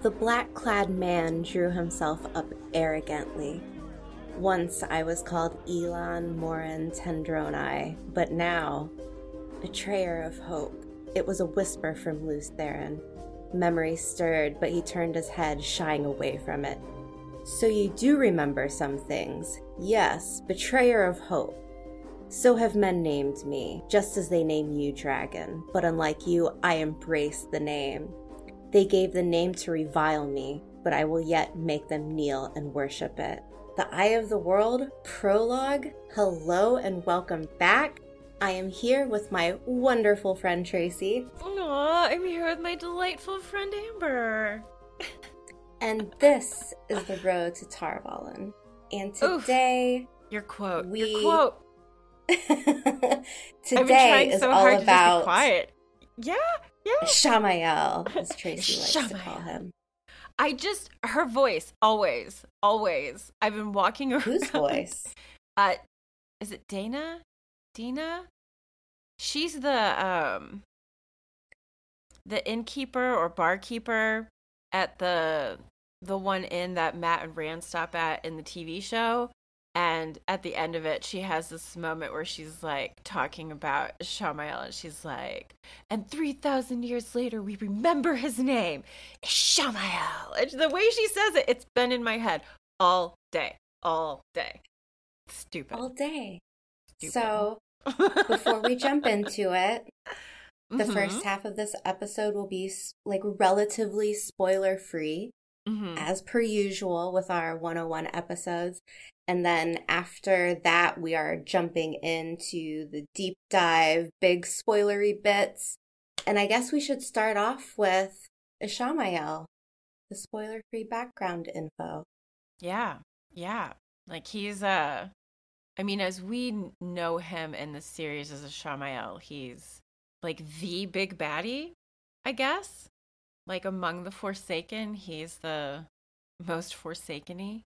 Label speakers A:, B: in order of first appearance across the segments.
A: The black clad man drew himself up arrogantly. Once I was called Elan Morin Tedronai, but now, betrayer of hope. It was a whisper from Lews Therin. Memory stirred, but he turned his head, shying away from it. So you do remember some things. Yes, betrayer of hope. So have men named me, just as they name you dragon. But unlike you, I embrace the name. They gave the name to revile me, but I will yet make them kneel and worship it. The Eye of the World prologue. Hello and welcome back. I am here with my wonderful friend Tracy.
B: Aw, I'm here with my delightful friend Amber.
A: And this is the road to Tar Valon. And today,
B: Your quote.
A: We-
B: Your quote. I've been
A: today
B: trying
A: is
B: so
A: all
B: hard to just be
A: about
B: quiet. Yeah, yeah.
A: Shamael, as Tracy likes to call him.
B: I just her voice always, always. I've been walking around.
A: Whose voice?
B: Uh, is it Dana? Dina? She's the um the innkeeper or barkeeper at the the one inn that Mat and Rand stop at in the TV show. And at the end of it, she has this moment where she's like talking about Shamael, and she's like, "And three thousand years later, we remember his name, Shamael." And the way she says it, it's been in my head all day, all day. Stupid.
A: All day.
B: Stupid.
A: So, before we jump into it, the
B: Mhm,
A: first half of this episode will be like relatively spoiler free,
B: mhm.
A: as per usual with our 101 episodes. And then after that, we are jumping into the deep dive, big spoilery bits. And I guess we should start off with Ishamael, the spoiler free background info.
B: Yeah, yeah. Like he's uh I mean, as we know him in the series as Ishamael, he's like the big baddie, I guess. Like among the Forsaken, he's the most Forsaken-y.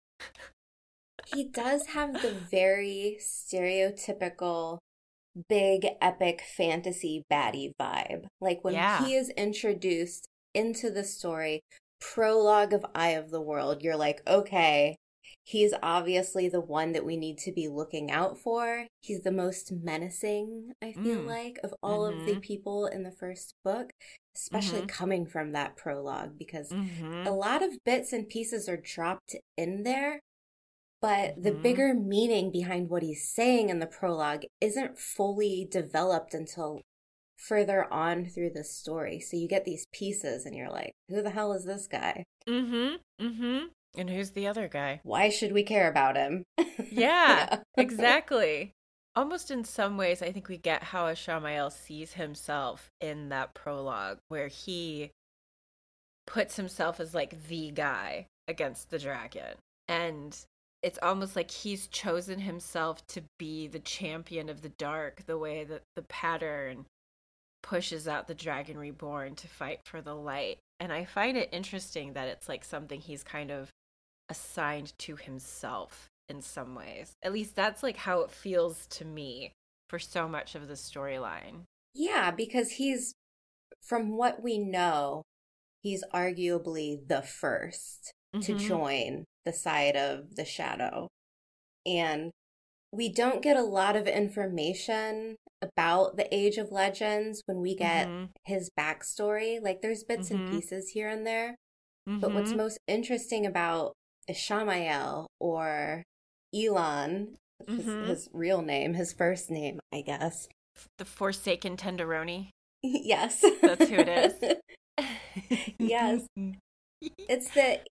A: He does have the very stereotypical big epic fantasy baddie vibe. Like when
B: Yeah.
A: he is introduced into the story, prologue of Eye of the World, you're like, okay, he's obviously the one that we need to be looking out for. He's the most menacing, I feel
B: Mm.
A: like, of all of the
B: Mhm.
A: people in the first book, especially
B: Mhm.
A: coming from that prologue because
B: Mm-hmm.
A: a lot of bits and pieces are dropped in there, but the
B: Mhm.
A: bigger meaning behind what he's saying in the prologue isn't fully developed until further on through the story. So you get these pieces and you're like, who the hell is this guy?
B: Mm-hmm. Mm-hmm. And who's the other guy?
A: Why should we care about him?
B: Yeah, exactly. Almost in some ways, I think we get how Ishamael sees himself in that prologue, where he puts himself as like the guy against the dragon. And it's almost like he's chosen himself to be the champion of the dark, the way that the pattern pushes out the dragon reborn to fight for the light. And I find it interesting that it's like something he's kind of assigned to himself in some ways. At least that's like how it feels to me for so much of the storyline.
A: Yeah, because he's, from what we know, he's arguably the 1st to
B: Mhm.
A: join the side of the shadow. And we don't get a lot of information about the Age of Legends when we get
B: Mhm.
A: his backstory. Like there's bits and
B: Mhm.
A: pieces here and there. But what's
B: Mhm.
A: most interesting about Ishamael or Elan, his,
B: Mhm.
A: his real name, his first name, I guess.
B: the Forsaken Tenderoni.
A: yes.
B: That's who it is.
A: Yes. It's that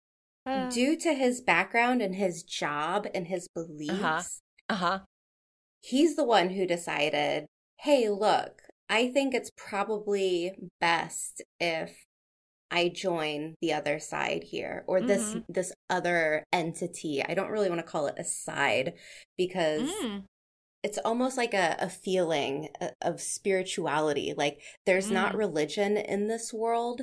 B: Uh
A: due to his background and his job and his beliefs, Uh
B: huh.
A: he's the one who decided, hey, look, I think it's probably best if I join the other side here or this
B: Mhm.
A: this other entity. I don't really want to call it a side because
B: Mm.
A: it's almost like a, a feeling uh, of spirituality. Like there's not
B: Mm.
A: religion in this world,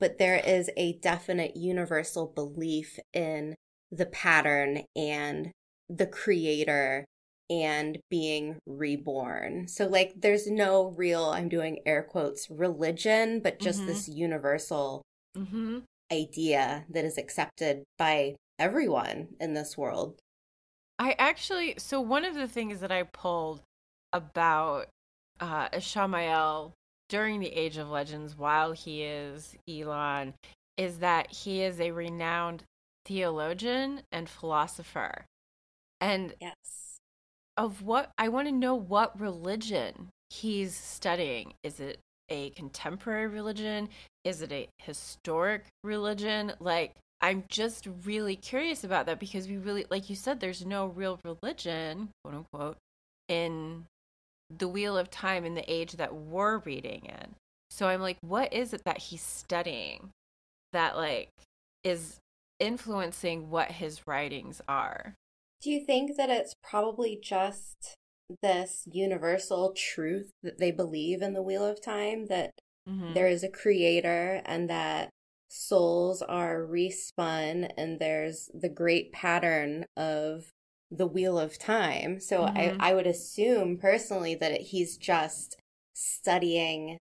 A: but there is a definite universal belief in the pattern and the creator and being reborn. So, like, there's no real, I'm doing air quotes, religion, but just
B: Mhm.
A: this universal
B: Mm-hmm.
A: idea that is accepted by everyone in this world.
B: I actually, so one of the things that I pulled about uh, Ishamael during the Age of Legends while he is Elan is that he is a renowned theologian and philosopher. And
A: Yes.
B: Of what I want to know what religion he's studying. Is it a contemporary religion? Is it a historic religion? Like, I'm just really curious about that because we really, like you said, there's no real religion, quote unquote, in the Wheel of Time in the age that we're reading in. So I'm like, what is it that he's studying that, like, is influencing what his writings are?
A: Do you think that it's probably just this universal truth that they believe in the Wheel of Time that
B: Mhm.
A: there is a creator and that souls are respun and there's the great pattern of the wheel of time so
B: Mhm.
A: I, I would assume personally that he's just studying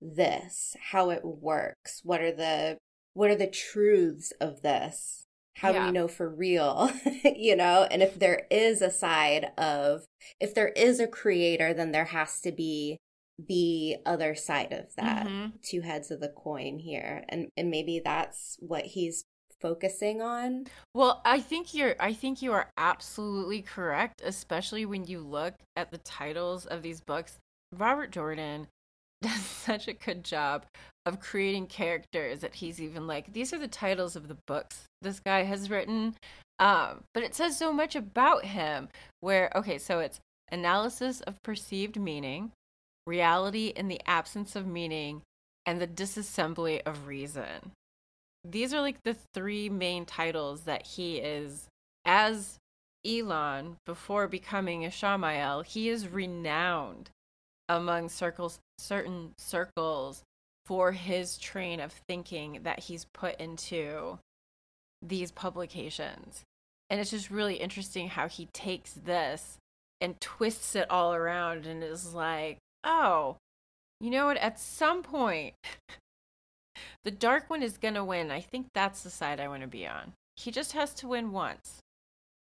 A: this how it works what are the what are the truths of this how do we know for real you know and if there is a side of if there is a creator then there has to be the other side of that
B: Mhm.
A: two heads of the coin here and and maybe that's what he's focusing on
B: Well, I think you're I think you are absolutely correct, especially when you look at the titles of these books. Robert Jordan does such a good job of creating characters that he's even like these are the titles of the books this guy has written. Um, but it says so much about him where okay, so it's analysis of perceived meaning, reality in the absence of meaning, and the disassembly of reason these are like the three main titles that he is as Elan before becoming Ishamael. He is renowned among circles, certain circles, for his train of thinking that he's put into these publications. And it's just really interesting how he takes this and twists it all around and is like, oh, you know what? At some point, the dark one is going to win. I think that's the side I want to be on. He just has to win once.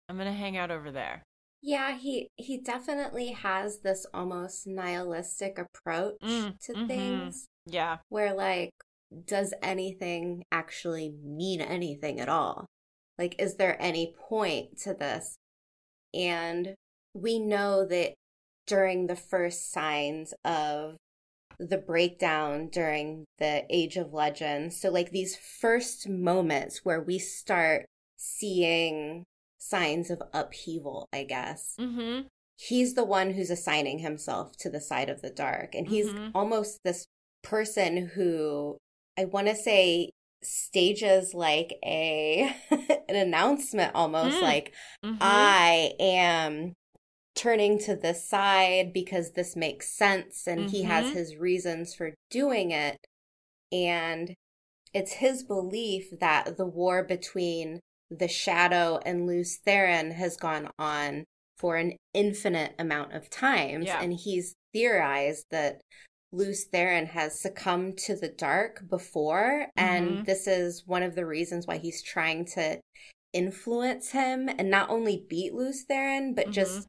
B: I'm going to hang out over there.
A: Yeah he he definitely has this almost nihilistic approach
B: Mm,
A: to
B: mhm.
A: things
B: Yeah.
A: where like does anything actually mean anything at all like is there any point to this and we know that during the first signs of the breakdown during the age of legends so like these first moments where we start seeing signs of upheaval i guess
B: Mm-hmm.
A: he's the one who's assigning himself to the side of the dark and he's
B: Mhm.
A: almost this person who i want to say stages like a an announcement almost
B: Mm.
A: like
B: mm-hmm.
A: i am turning to this side because this makes sense and he has
B: Mhm.
A: his reasons for doing it and it's his belief that the war between the shadow and Lews Therin has gone on for an infinite amount of times.
B: Yeah.
A: And he's theorized that Lews Therin has succumbed to the dark before. And
B: Mhm.
A: this is one of the reasons why he's trying to influence him and not only beat Lews Therin, but
B: Mhm.
A: just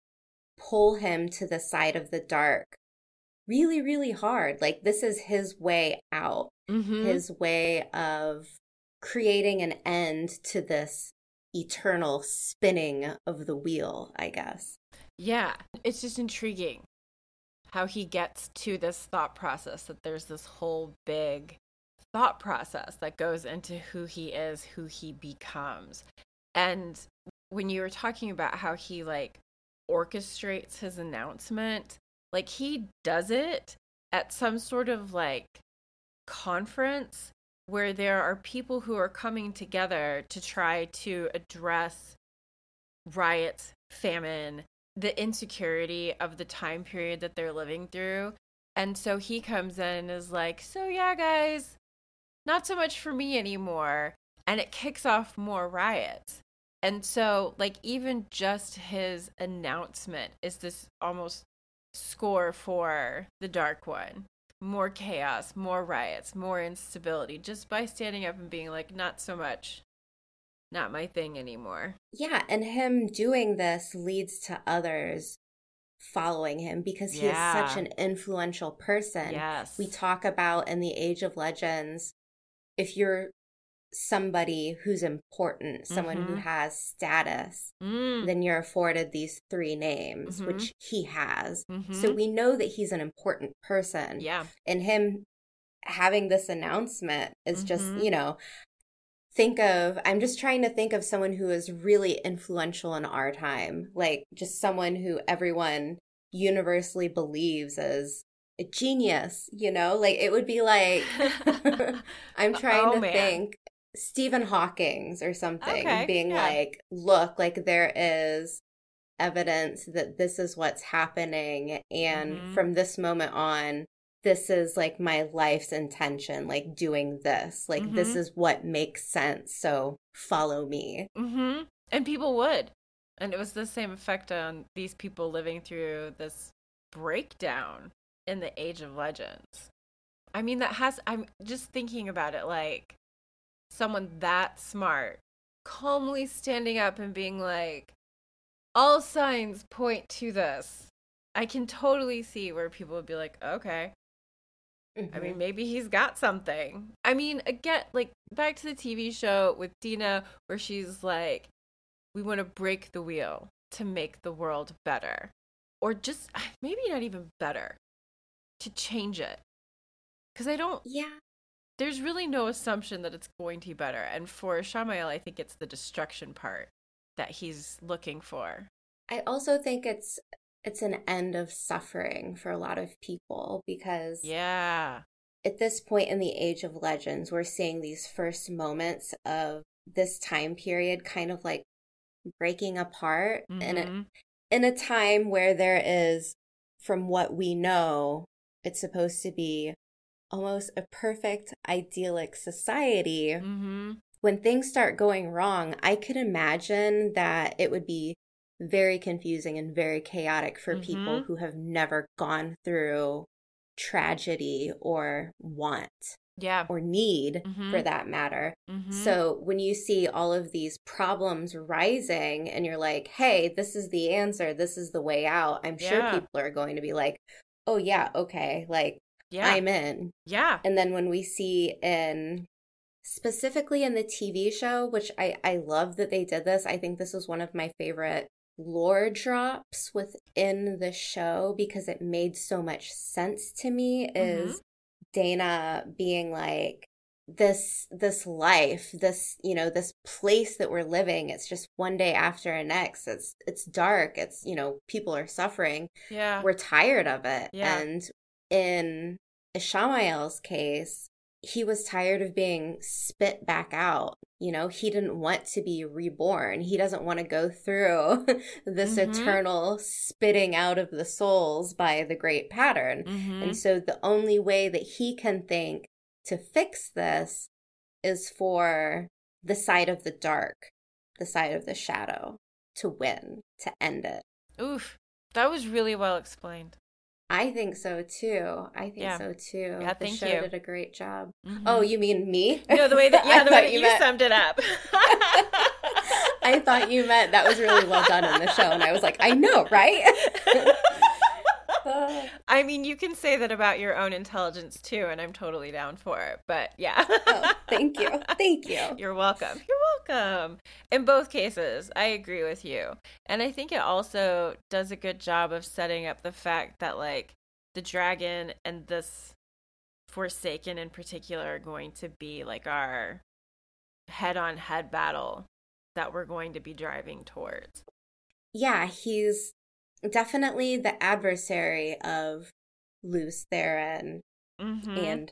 A: pull him to the side of the dark really, really hard. Like, this is his way out
B: Mm-hmm.
A: his way of creating an end to this eternal spinning of the wheel, I guess.
B: Yeah, it's just intriguing how he gets to this thought process that there's this whole big thought process that goes into who he is, who he becomes. And when you were talking about how he like orchestrates his announcement, like he does it at some sort of like conference where there are people who are coming together to try to address riots, famine, the insecurity of the time period that they're living through. And so he comes in and is like, So, yeah, guys, not so much for me anymore. And it kicks off more riots. And so, like, even just his announcement is this almost score for the Dark One. More chaos, more riots, more instability, just by standing up and being like, not so much, not my thing anymore.
A: Yeah, and him doing this leads to others following him because he
B: Yeah.
A: is such an influential person.
B: Yes.
A: We talk about in the Age of Legends, if you're somebody who's important, someone who
B: Mhm.
A: has status,
B: Mm.
A: then you're afforded these three names,
B: Mhm.
A: which he has. So
B: Mhm.
A: we know that he's an important person.
B: yeah.
A: And him having this announcement is just,
B: Mhm.
A: you know, think of, I'm just trying to think of someone who is really influential in our time, like just someone who everyone universally believes is a genius, you know? Like it would be like, I'm trying
B: Oh,
A: to
B: man.
A: think Stephen Hawking's or something,
B: Okay,
A: being
B: yeah.
A: like, look, like there is evidence that this is what's happening. And
B: Mhm.
A: from this moment on, this is like my life's intention, like doing this. Like this
B: Mhm.
A: is what makes sense. So follow me.
B: hmm And people would. And it was the same effect on these people living through this breakdown in the Age of Legends. I mean, that has, I'm just thinking about it like someone that smart calmly standing up and being like, all signs point to this. I can totally see where people would be like, okay. I mean, mm-hmm. maybe he's got something. I mean, again, like back to the TV show with Dina, where she's like, we want to break the wheel to make the world better. Or just maybe not even better, to change it. Because I don't,
A: yeah.
B: There's really no assumption that it's going to be better. And for Shamael, I think it's the destruction part that he's looking for.
A: I also think it's it's an end of suffering for a lot of people because
B: Yeah.
A: at this point in the age of legends, we're seeing these first moments of this time period kind of like breaking apart in a
B: Mhm.
A: in a time where there is, from what we know, it's supposed to be almost a perfect idyllic society.
B: Mhm.
A: When things start going wrong, I could imagine that it would be very confusing and very chaotic for people
B: Mhm.
A: who have never gone through tragedy or want
B: Yeah.
A: or need for
B: Mhm.
A: that matter.
B: Mhm.
A: So when you see all of these problems rising and you're like, hey, this is the answer, this is the way out, I'm sure
B: Yeah.
A: people are going to be like, oh, yeah, okay, like
B: yeah.
A: I'm in.
B: yeah.
A: And then when we see in specifically in the TV show, which I, I love that they did this, I think this is one of my favorite lore drops within the show because it made so much sense to me mm-hmm. is Dana being like this this life this you know this place that we're living it's just one day after the next it's it's dark it's you know people are suffering
B: Yeah.
A: we're tired of it
B: Yeah.
A: and in Ishamael's case he was tired of being spit back out you know he didn't want to be reborn he doesn't want to go through this
B: Mhm.
A: eternal spitting out of the souls by the great pattern
B: Mhm.
A: and so the only way that he can think to fix this is for the side of the dark, the side of the shadow to win, to end it.
B: Oof. That was really well explained.
A: I think so too. I think
B: Yeah.
A: so too.
B: Yeah,
A: the show
B: you.
A: did a great job.
B: Mhm.
A: Oh, you mean me?
B: no, the way that yeah, the way that you,
A: meant-
B: summed it up.
A: I thought you meant that was really well done in the show, and I was like, I know, right?
B: I mean, you can say that about your own intelligence too, and I'm totally down for it. But yeah.
A: oh, thank you, thank you.
B: You're welcome. You're welcome. In both cases, I agree with you. And I think it also does a good job of setting up the fact that, like, the dragon and this Forsaken in particular are going to be like our head on head battle that we're going to be driving towards.
A: Yeah, he's definitely the adversary of Lews Therin
B: Mm-hmm.
A: and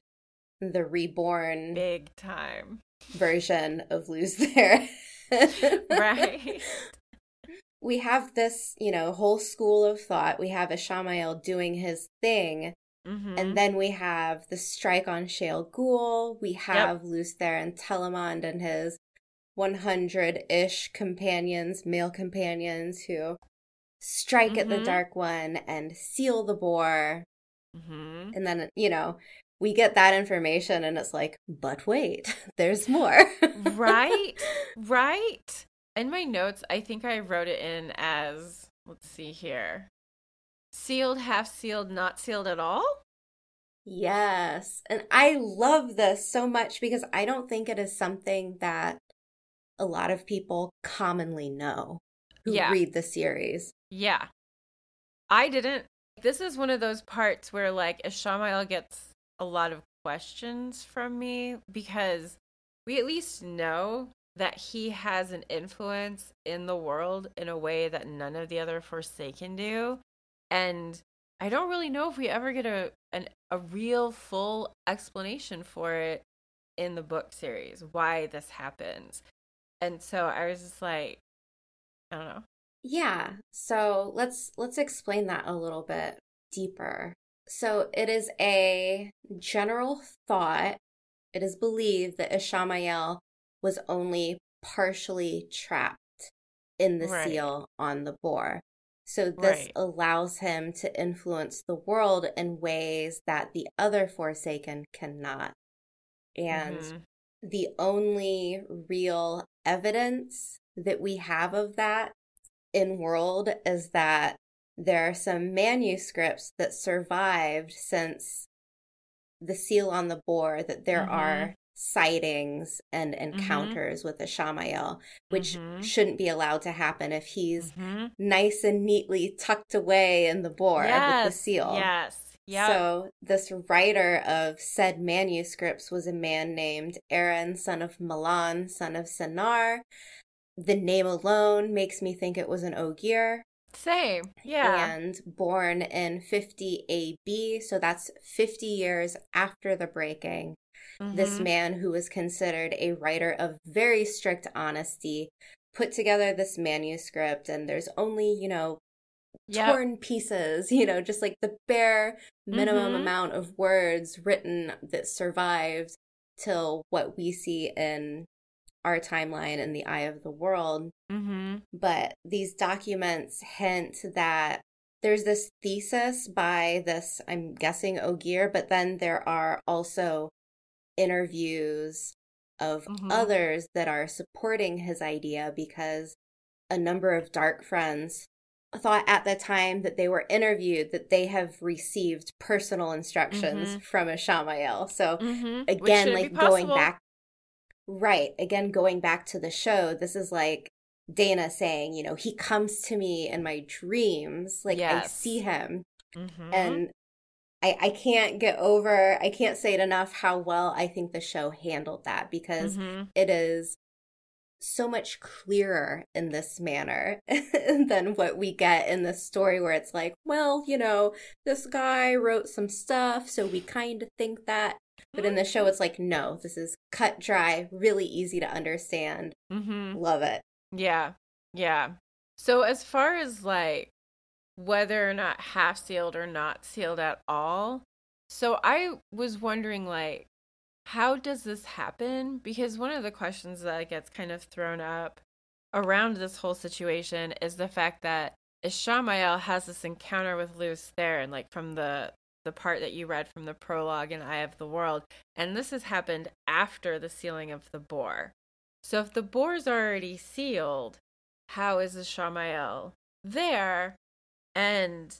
A: the reborn
B: big time
A: version of Lews Therin.
B: right.
A: We have this, you know, whole school of thought. We have Ishamael doing his thing.
B: Mm-hmm.
A: And then we have the strike on Shayol Ghul. We have yep. Lews Therin Telamon and his 100 ish companions, male companions, who strike mm-hmm. at the mm-hmm. Dark One and seal the bore.
B: Mm-hmm.
A: And then, you know, we get that information and it's like, but wait, there's more.
B: right? Right? In my notes, I think I wrote it in as let's see here. Sealed, half sealed, not sealed at all?
A: Yes. And I love this so much because I don't think it is something that a lot of people commonly know who yeah. read the series.
B: Yeah. I didn't. This is one of those parts where, like, Ishamael gets a lot of questions from me because we at least know that he has an influence in the world in a way that none of the other Forsaken do. And I don't really know if we ever get a an, a real full explanation for it in the book series why this happens. And so I was just like I don't know.
A: Yeah. So let's let's explain that a little bit deeper. So it is a general thought. It is believed that Ishamael was only partially trapped in the right. seal on the bore. So this right. allows him to influence the world in ways that the other Forsaken cannot. And mm-hmm. the only real evidence that we have of that in world is that there are some manuscripts that survived since the seal on the bore that there mm-hmm. are sightings and mm-hmm. encounters mm-hmm. with Ishamael, which mm-hmm. shouldn't be allowed to happen if he's mm-hmm. nice and neatly tucked away in the bore yes. with the seal.
B: Yes.
A: Yep. So this writer of said manuscripts was a man named Aran, son of Malan, son of Senar. The name alone makes me think it was an Ogier.
B: Same. Yeah.
A: And born in 50 AB, so that's 50 years after the breaking. Mm-hmm. This man, who was considered a writer of very strict honesty, put together this manuscript, and there's only, you know, yep. torn pieces, you know, just like the bare minimum mm-hmm. amount of words written that survived till what we see in our timeline in the eye of the world.
B: Mm-hmm.
A: But these documents hint that there's this thesis by this, I'm guessing, Ogier, but then there are also interviews of mm-hmm. others that are supporting his idea because a number of dark friends thought at the time that they were interviewed that they have received personal instructions mm-hmm. from Ishamael. So
B: mm-hmm.
A: again, like going back Right. Again, going back to the show, this is like Dana saying, you know, he comes to me in my dreams. Like yes. I see him. Mm-hmm. And I, I can't get over, I can't say it enough how well I think the show handled that because mm-hmm. it is so much clearer in this manner than what we get in the story where it's like, well, you know, this guy wrote some stuff, so we kind of think that. But in the show, it's like, no, this is cut dry, really easy to understand.
B: Mm-hmm.
A: Love it.
B: Yeah. Yeah. So, as far as like whether or not half sealed or not sealed at all, so I was wondering, like, how does this happen? Because one of the questions that gets kind of thrown up around this whole situation is the fact that Ishamael has this encounter with Lews Therin, like from the the part that you read from the prologue in Eye of the World. And this has happened after the sealing of the bore. So if the bore's already sealed, how is the Ishamael there? And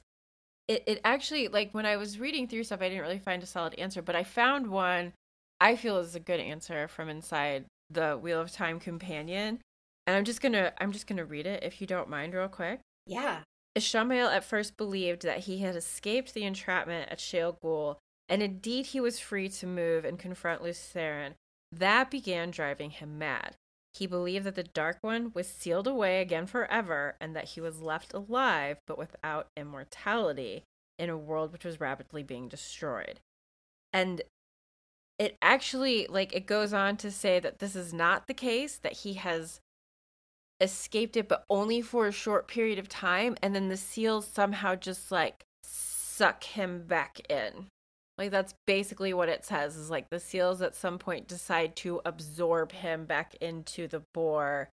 B: it, it actually, like when I was reading through stuff, I didn't really find a solid answer, but I found one I feel is a good answer from inside the Wheel of Time companion. And I'm just gonna I'm just gonna read it if you don't mind real quick.
A: Yeah.
B: Ishamael at first believed that he had escaped the entrapment at Shayol Ghul, and indeed he was free to move and confront Therin. That began driving him mad. He believed that the Dark One was sealed away again forever, and that he was left alive but without immortality in a world which was rapidly being destroyed. And it actually like it goes on to say that this is not the case that he has escaped it but only for a short period of time and then the seals somehow just like suck him back in. Like that's basically what it says is like the seals at some point decide to absorb him back into the bore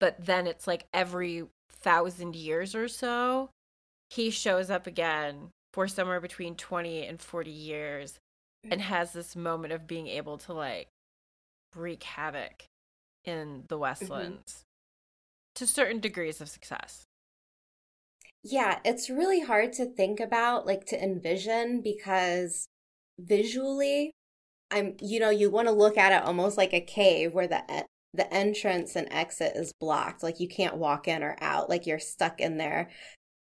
B: but then it's like every thousand years or so he shows up again for somewhere between 20 and 40 years and has this moment of being able to like wreak havoc in the Westlands. mm-hmm. To certain degrees of success.
A: Yeah, it's really hard to think about, like to envision because visually I'm you know, you want to look at it almost like a cave where the the entrance and exit is blocked. Like you can't walk in or out. Like you're stuck in there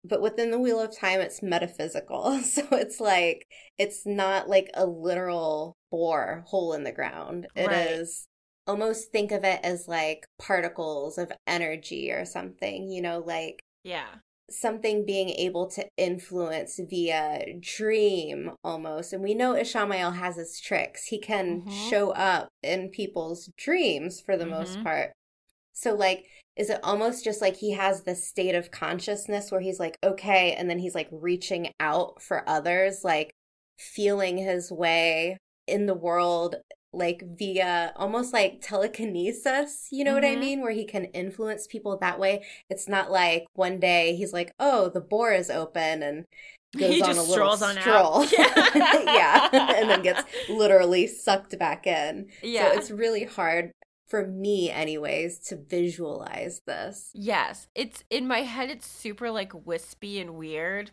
A: but within the wheel of time it's metaphysical so it's like it's not like a literal bore hole in the ground It right. is almost think of it as like particles of energy or something you know like
B: yeah
A: something being able to influence via dream almost and we know ishamael has his tricks he can mm-hmm. show up in people's dreams for the mm-hmm. most part so like is it almost just like he has this state of consciousness where he's like, okay, and then he's like reaching out for others, like feeling his way in the world, like via almost like telekinesis, you know mm-hmm. what I mm-hmm. mean? Where he can influence people that way. It's not like one day he's like, oh, the bore is open and goes he on a little stroll. Yeah. yeah. and then gets literally sucked back in. Yeah. So it's really hard for me anyways to visualize this
B: yes it's in my head it's super like wispy and weird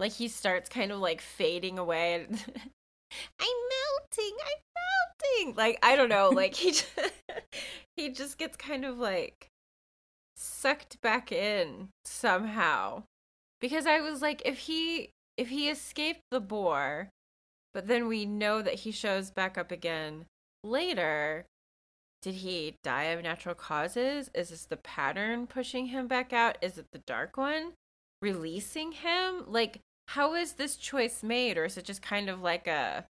B: like he starts kind of like fading away and i'm melting i'm melting like i don't know like he just, he just gets kind of like sucked back in somehow because i was like if he if he escaped the bore but then we know that he shows back up again later did he die of natural causes? Is this the pattern pushing him back out? Is it the dark one releasing him? Like, how is this choice made? Or is it just kind of like a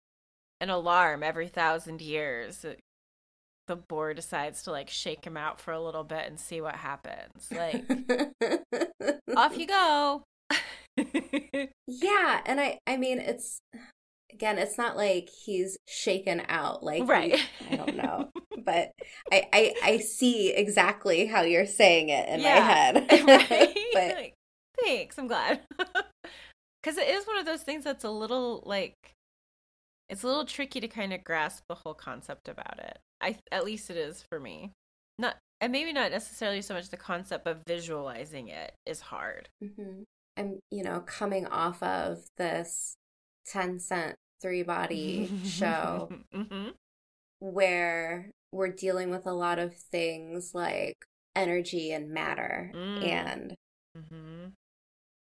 B: an alarm every thousand years? The bore decides to like shake him out for a little bit and see what happens. Like, off you go.
A: yeah, and I I mean it's again, it's not like he's shaken out. Like,
B: right?
A: He, I don't know, but I, I I see exactly how you're saying it in yeah, my head. right?
B: but like, thanks, I'm glad. Because it is one of those things that's a little like it's a little tricky to kind of grasp the whole concept about it. I at least it is for me. Not and maybe not necessarily so much the concept, but visualizing it is hard.
A: Mm-hmm. I'm you know coming off of this Tencent three body show mm-hmm. where we're dealing with a lot of things like energy and matter mm. and mm-hmm.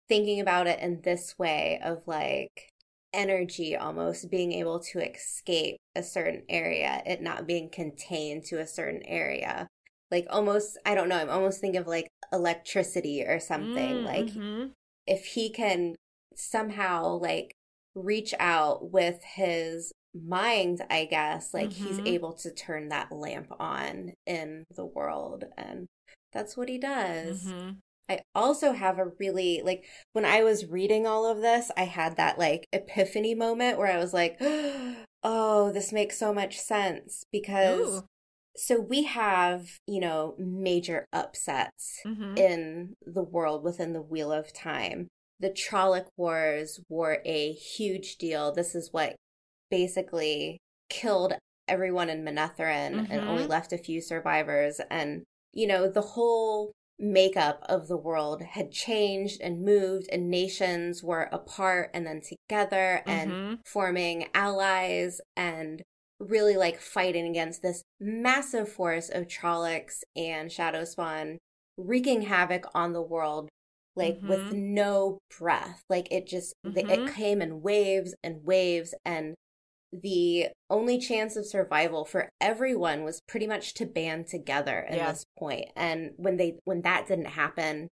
A: Thinking about it in this way of like energy almost being able to escape a certain area it not being contained to a certain area like almost i don't know i'm almost thinking of like electricity or something mm, like mm-hmm. if he can somehow like reach out with his mind, I guess, like mm-hmm. he's able to turn that lamp on in the world. And that's what he does. Mm-hmm. I also have a really, like, when I was reading all of this, I had that like epiphany moment where I was like, oh, this makes so much sense because. Ooh. So we have, you know, major upsets mm-hmm. in the world within the Wheel of Time the Trolloc Wars were a huge deal. This is what basically killed everyone in Manetheren mm-hmm. and only mm-hmm. left a few survivors. And, you know, the whole makeup of the world had changed and moved, and nations were apart and then together and mm-hmm. forming allies and really like fighting against this massive force of Trollocs and Shadowspawn wreaking havoc on the world like mm-hmm. with no breath. Like it just mm-hmm. it came in waves and waves and the only chance of survival for everyone was pretty much to band together at yeah. this point. And when they when that didn't happen,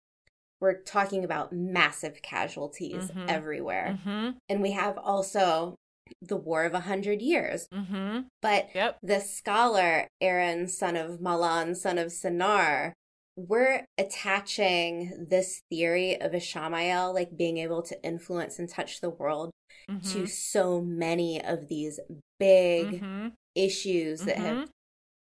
A: we're talking about massive casualties mm-hmm. everywhere. Mm-hmm. And we have also the War of a Hundred Years.
B: Mm-hmm.
A: But
B: Yep.
A: the scholar, Aran, son of Malan, son of Senar, we're attaching this theory of Ishamael, like being able to influence and touch the world, to
B: Mhm.
A: so many of these big
B: Mhm.
A: issues that
B: Mhm.
A: have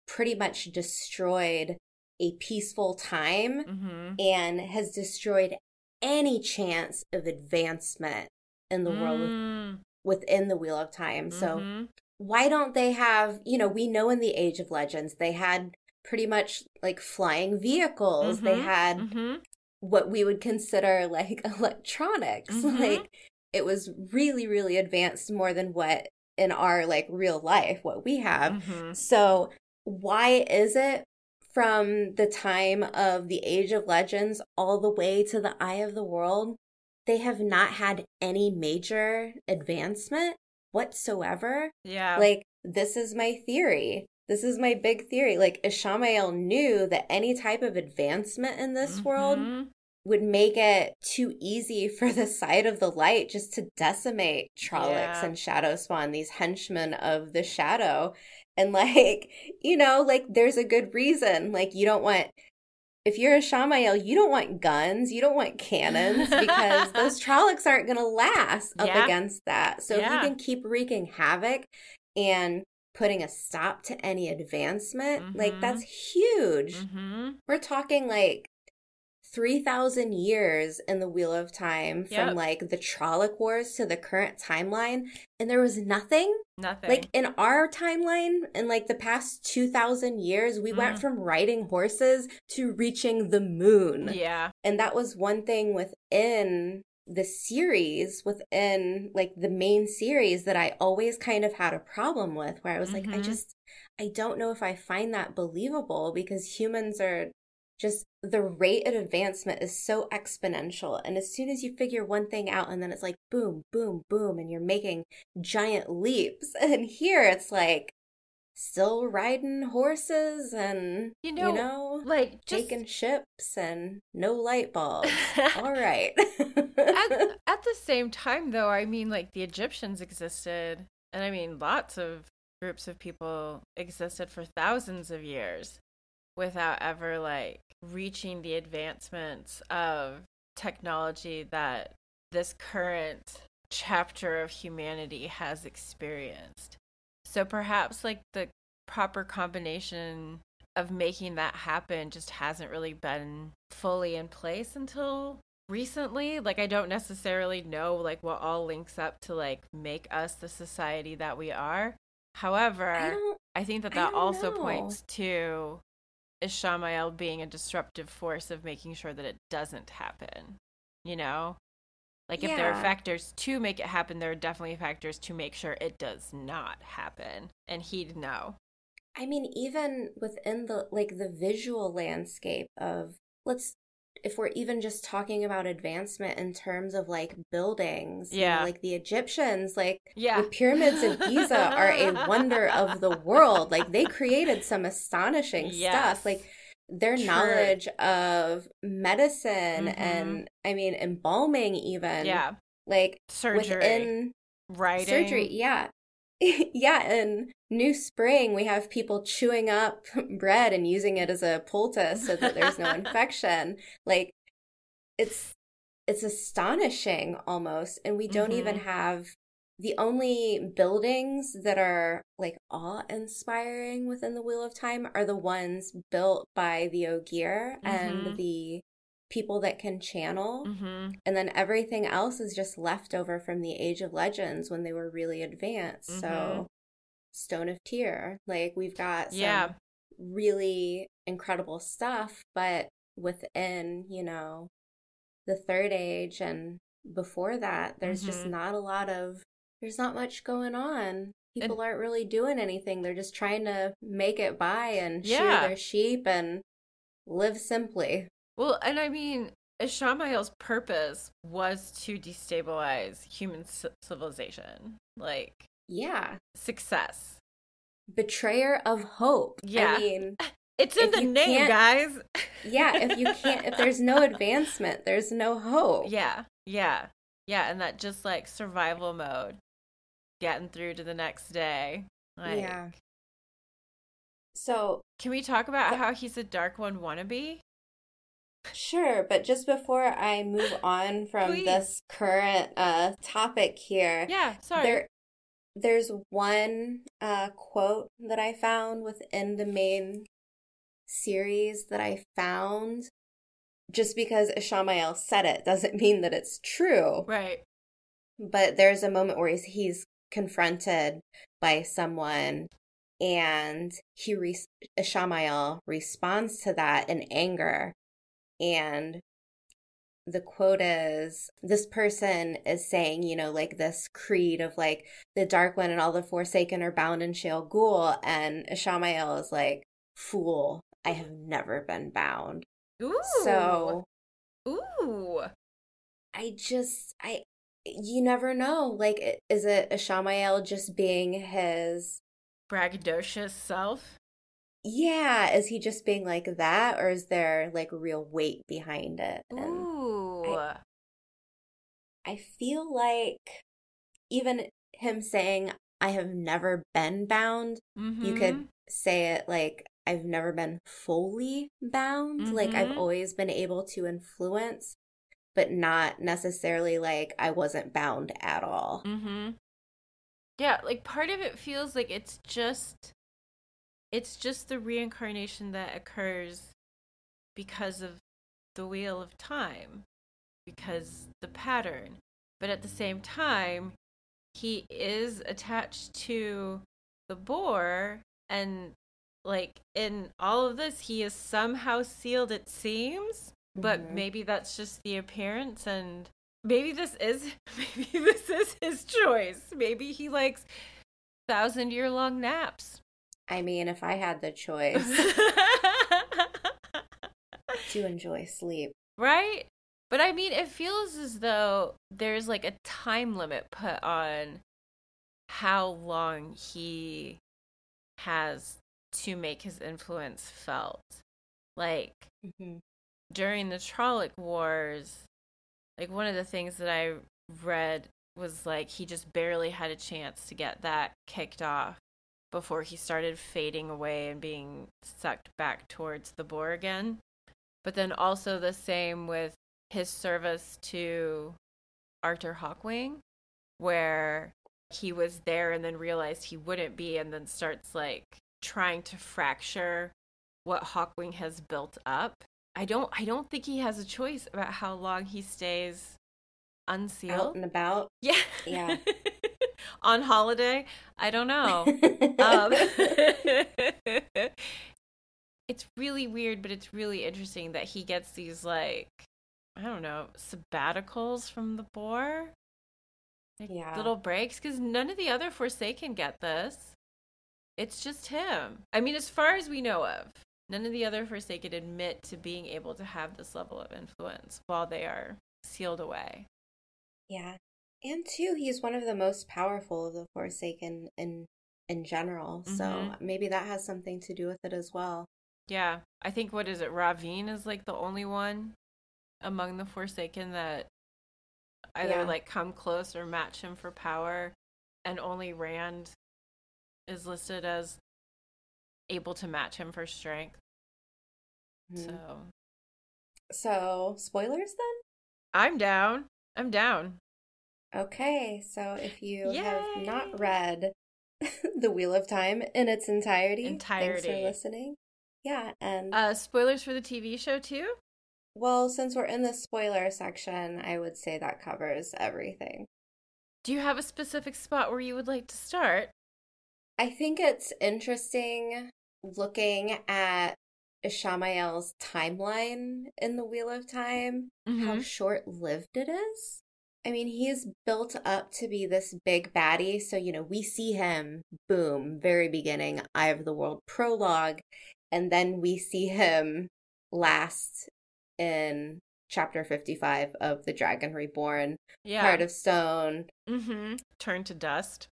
A: pretty much destroyed a peaceful time
B: Mhm.
A: and has destroyed any chance of advancement in the world
B: Mm.
A: within the Wheel of Time. So
B: Mhm.
A: why don't they have, you know, we know in the Age of Legends they had pretty much like flying vehicles. They
B: Mhm.
A: had
B: Mhm.
A: what we would consider like electronics.
B: Mhm.
A: Like it was really really advanced more than what in our like real life what we have.
B: Mhm.
A: So, why is it from the time of the Age of Legends all the way to the Eye of the World, they have not had any major advancement whatsoever?
B: Yeah.
A: Like, this is my theory. This is my big theory. Like, Ishamael knew that any type of advancement in this world
B: Mhm.
A: would make it too easy for the side of the light just to decimate Trollocs
B: Yeah.
A: and Shadow Spawn, these henchmen of the shadow. And like, you know, like there's a good reason. Like you don't want if you're Ishamael, you don't want guns, you don't want cannons because those Trollocs aren't gonna last up
B: Yeah.
A: against that. So if you can keep wreaking havoc and putting a stop to any advancement, like
B: Mhm.
A: that's huge.
B: Mhm.
A: We're talking like 3,000 years in the Wheel of Time from like the Trolloc Wars to the current timeline, and there was nothing.
B: Nothing.
A: Like in our timeline, in like the past 2,000 years, we went
B: Mm.
A: from riding horses to reaching the moon.
B: yeah.
A: And that was one thing within the series, within like the main series, that I always kind of had a problem with, where I was like, I
B: Mhm.
A: just, I don't know if I find that believable because humans are just, the rate of advancement is so exponential. And as soon as you figure one thing out, and then it's like boom, boom, boom, and you're making giant leaps. And here it's like, Still riding horses and
B: You
A: you
B: know,
A: know,
B: Like just
A: taking ships and no light bulbs. All right.
B: at, at the same time though i mean like the egyptians existed and i mean lots of groups of people existed for thousands of years without ever like reaching the advancements of technology that this current chapter of humanity has experienced so perhaps like the proper combination of making that happen just hasn't really been fully in place until recently. Like i don't necessarily know like what all links up to like make us the society that we are. However
A: I
B: i, think that that also
A: know.
B: points to ishamael being a disruptive force of making sure that it doesn't happen you know like if there are factors to make it happen there are definitely factors to make sure it does not happen and he'd know
A: I mean, even within the like the visual landscape of let's if we're even just talking about advancement in terms of like buildings, you know,
B: Yeah.
A: like the Egyptians, like
B: yeah
A: the pyramids of Giza are a wonder of the world. Like they created some astonishing
B: Yes.
A: stuff. Like their
B: True.
A: knowledge of medicine
B: Mhm.
A: and I mean embalming even.
B: yeah
A: Like
B: surgery
A: within
B: writing
A: surgery yeah yeah in new spring we have people chewing up bread and using it as a poultice so that there's no infection like it's it's astonishing almost and we don't even
B: Mhm.
A: have the only buildings that are like awe-inspiring within the wheel of time are the ones built by the ogier
B: Mhm.
A: and the people that can channel
B: hmm
A: and then everything else is just left over from the Age of Legends when they were really advanced. So,
B: Mhm.
A: Stone of Tear, like we've got some
B: Yeah.
A: really incredible stuff, but within, you know, the Third Age and before that, there's just
B: Mhm.
A: not a lot of, there's not much going on. People aren't really doing anything. They're just trying to make it by and shear their sheep and live simply.
B: Well, and I mean, Ishamael's purpose was to destabilize human ci- civilization, like
A: Yeah.
B: success.
A: Betrayer of hope.
B: Yeah.
A: I mean,
B: It's in the name, guys.
A: yeah, if you can't, if there's no advancement, there's no hope.
B: yeah, yeah, yeah, and that just like survival mode getting through to the next day. Like,
A: yeah. So,
B: can we talk about how he's a Dark One wannabe?
A: Sure, but just before I move on from
B: Please.
A: this current uh topic here,
B: Yeah, sorry.
A: there there's one uh quote that I found within the main series that I found just because Ishamael said it doesn't mean that it's true.
B: right.
A: But there's a moment where he's, he's confronted by someone and he re- Ishamael responds to that in anger and the quote is this person is saying, you know, like this creed of like the dark one and all the forsaken are bound in Shayol Ghul, and Ishamael is like, fool, I have never been bound.
B: Ooh.
A: So
B: Ooh.
A: I just I you never know. Like is it Ishamael just being his
B: Braggadocious self.
A: yeah, is he just being like that or is there like real weight behind it? And
B: Ooh.
A: I feel like even him saying I have never been bound, you could
B: Mhm.
A: say it like I've never been fully bound. Like I've
B: Mhm.
A: always been able to influence, but not necessarily like I wasn't bound at all.
B: Mm-hmm. Yeah, like part of it feels like it's just it's just the reincarnation that occurs because of the wheel of time, because the pattern. But at the same time, he is attached to the bore and like in all of this he is somehow sealed it seems but
A: Mhm.
B: maybe that's just the appearance and maybe this is maybe this is his choice maybe he likes thousand year long naps
A: I mean, if I had the choice to enjoy sleep.
B: right but i mean it feels as though there's like a time limit put on how long he has to make his influence felt like
A: Mhm.
B: During the Trolloc Wars, like one of the things that I read was like he just barely had a chance to get that kicked off before he started fading away and being sucked back towards the bore again. But then also the same with his service to Arthur Hawkwing, where he was there and then realized he wouldn't be and then starts like trying to fracture what Hawkwing has built up. I don't I don't think he has a choice about how long he stays
A: Out
B: unsealed.
A: and about.
B: Yeah.
A: Yeah.
B: On holiday? I don't know. um, it's really weird, but it's really interesting that he gets these like I don't know, sabbaticals from the bore. Like
A: Yeah.
B: little breaks because none of the other Forsaken get this. It's just him. I mean, as far as we know of, none of the other Forsaken admit to being able to have this level of influence while they are sealed away.
A: yeah. And two, he's one of the most powerful of the Forsaken in in general. So
B: Mhm.
A: maybe that has something to do with it as well.
B: Yeah, I think what is it? Rahvin is like the only one among the Forsaken that either
A: Yeah.
B: like come close or match him for power, and only Rand is listed as able to match him for strength.
A: Mhm.
B: So
A: So, spoilers then?
B: I'm down. I'm down.
A: Okay, so if you have not read The Wheel of Time in its entirety,
B: entirety.
A: thanks for listening. Yeah, and
B: Uh, spoilers for the TV show too.
A: well, since we're in the spoiler section, I would say that covers everything.
B: Do you have a specific spot where you would like to start?
A: I think it's interesting looking at Ishamael's timeline in The Wheel of Time, how
B: Mhm.
A: short lived it is. I mean, he's built up to be this big baddie. So, you know, we see him, boom, very beginning, Eye of the World prologue. And then we see him last in chapter 55 of The Dragon Reborn,
B: Yeah.
A: Heart of Stone.
B: mm-hmm. Turn to dust.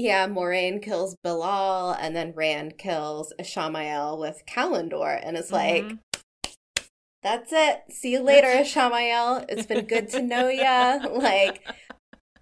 A: Yeah, Moiraine kills Be'lal, and then Rand kills Ishamael with Callandor. And it's like,
B: Mhm.
A: that's it. See you later, Ishamael. It's been good to know ya. Like,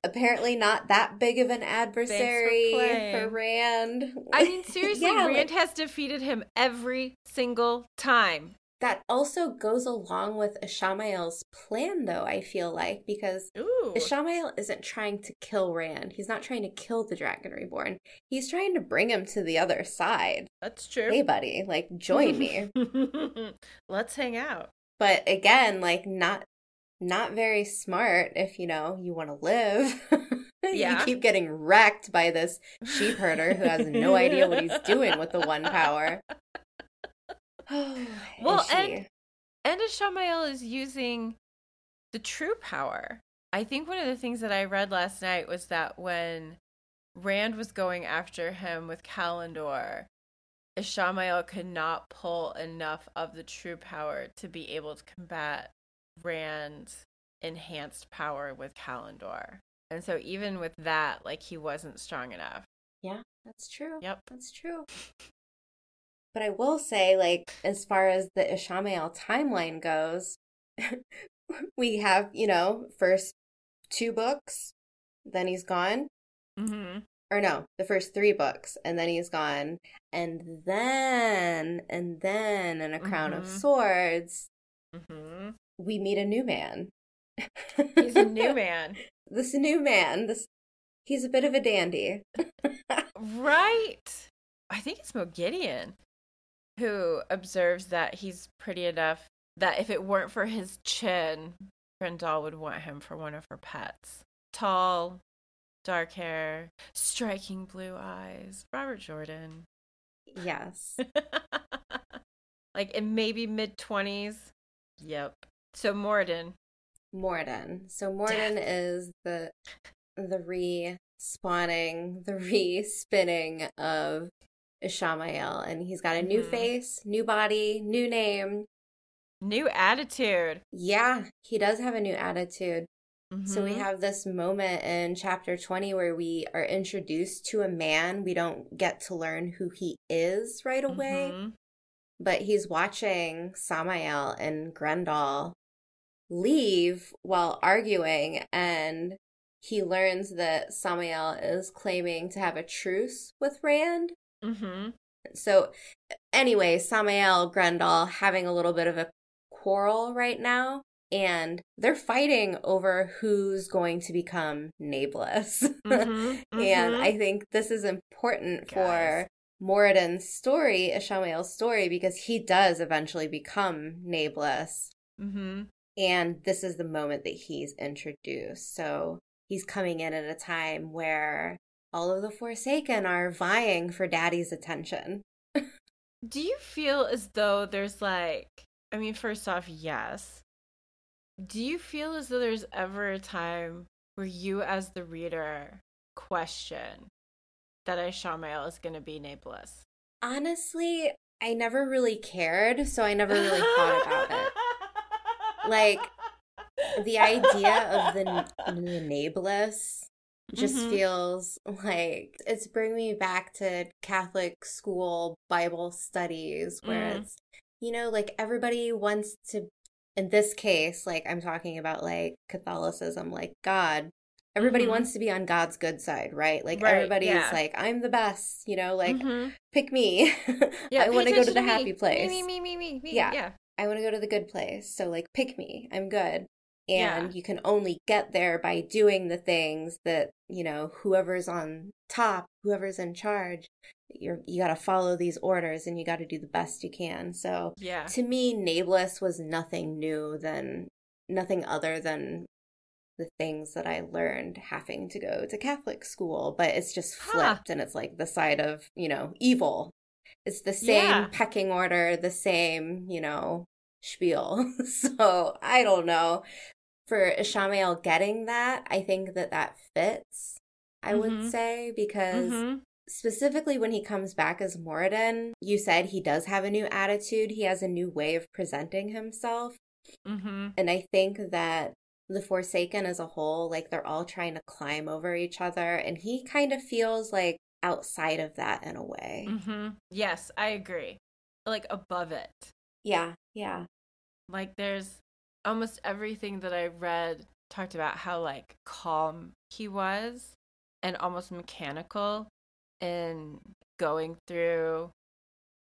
A: apparently not that big of an adversary for,
B: playing.
A: Rand.
B: I mean, seriously,
A: Yeah,
B: Rand
A: like-
B: has defeated him every single time.
A: That also goes along with Ishamael's plan, though, I feel like, because
B: Ooh.
A: Ishamael isn't trying to kill Rand. He's not trying to kill the Dragon Reborn. He's trying to bring him to the other side.
B: That's true.
A: Hey, buddy, like, join me.
B: Let's hang out.
A: But again, like, not. Not very smart if you know you want to live.
B: Yeah.
A: you keep getting wrecked by this sheep herder who has no idea what he's doing with the one power.
B: Well,
A: she?
B: and- And Ishamael is using the true power. I think one of the things that I read last night was that when Rand was going after him with Callandor, Ishamael could not pull enough of the true power to be able to combat Rand's enhanced power with Callandor. And so even with that, like he wasn't strong enough.
A: Yeah, that's true.
B: Yep.
A: That's true. But I will say, like, as far as the Ishamael timeline goes, we have, you know, first two books, then he's gone.
B: Mm-hmm.
A: Or no, the first three books, and then he's gone. And then, and then in A Crown of
B: Mhm.
A: Swords,
B: Mm-hmm.
A: we meet a new man.
B: He's a new man.
A: this new man, this he's a bit of a dandy.
B: Right. I think it's Moghedien who observes that he's pretty enough that if it weren't for his chin, Graendal would want him for one of her pets. Tall, dark hair, striking blue eyes. Robert Jordan.
A: yes.
B: like in maybe mid 20s. Yep. So Moridin.
A: Moridin. So Moridin is the the re-spawning, the re-spinning of Ishamael, and he's got a new
B: Mhm.
A: face, new body, new name.
B: New attitude.
A: Yeah, he does have a new attitude. So we
B: Mhm.
A: have this moment in chapter 20 where we are introduced to a man. We don't get to learn who he is right away,
B: Mhm.
A: but he's watching Sammael and Graendal leave while arguing and he learns that Sammael is claiming to have a truce with Rand.
B: Mhm.
A: So anyway, Sammael, Graendal having a little bit of a quarrel right now and they're fighting over who's going to become nameless.
B: Mhm.
A: and
B: Mhm.
A: I think this is important
B: Guys.
A: for Moridin's story, Ishamael's story, because he does eventually become nameless.
B: Mhm.
A: And this is the moment that he's introduced. So he's coming in at a time where all of the Forsaken are vying for daddy's attention.
B: Do you feel as though there's like, I mean, first off, yes. Do you feel as though there's ever a time where you, as the reader, question that Ishamael is going to be nameless?
A: Honestly, I never really cared, so I never really thought about it. Like, The idea of the, the nameless just
B: Mhm.
A: feels like it's bringing me back to Catholic school Bible studies where
B: Mm.
A: it's, you know, like everybody wants to, in this case, like I'm talking about like Catholicism, like God. Everybody
B: Mhm.
A: wants to be on God's good side, right? Like
B: Right,
A: everybody's
B: yeah.
A: like, I'm the best, you know, like
B: Mhm.
A: pick me.
B: yeah,
A: I want to go to the
B: me.
A: happy place.
B: Me, me, me, me, me.
A: Yeah.
B: yeah.
A: I want to go to the good place. So like pick me. I'm good.
B: Yeah.
A: And you can only get there by doing the things that, you know, whoever's on top, whoever's in charge, you're you got to follow these orders and you got to do the best you can. So
B: Yeah.
A: to me Nameless was nothing new than nothing other than the things that I learned having to go to Catholic school, but it's just
B: Huh.
A: flipped and it's like the side of, you know, evil. It's the same
B: Yeah.
A: pecking order, the same, you know, spiel. so I don't know. For Ishamael getting that, I think that that fits, I would
B: Mhm.
A: say, because
B: Mhm.
A: specifically when he comes back as Moridin, you said he does have a new attitude. He has a new way of presenting himself.
B: Mhm.
A: And I think that the Forsaken as a whole, like they're all trying to climb over each other. And he kind of feels like outside of that in a way.
B: Mhm. Yes, I agree. Like above it.
A: Yeah, yeah.
B: Like there's almost everything that I read talked about how like calm he was and almost mechanical in going through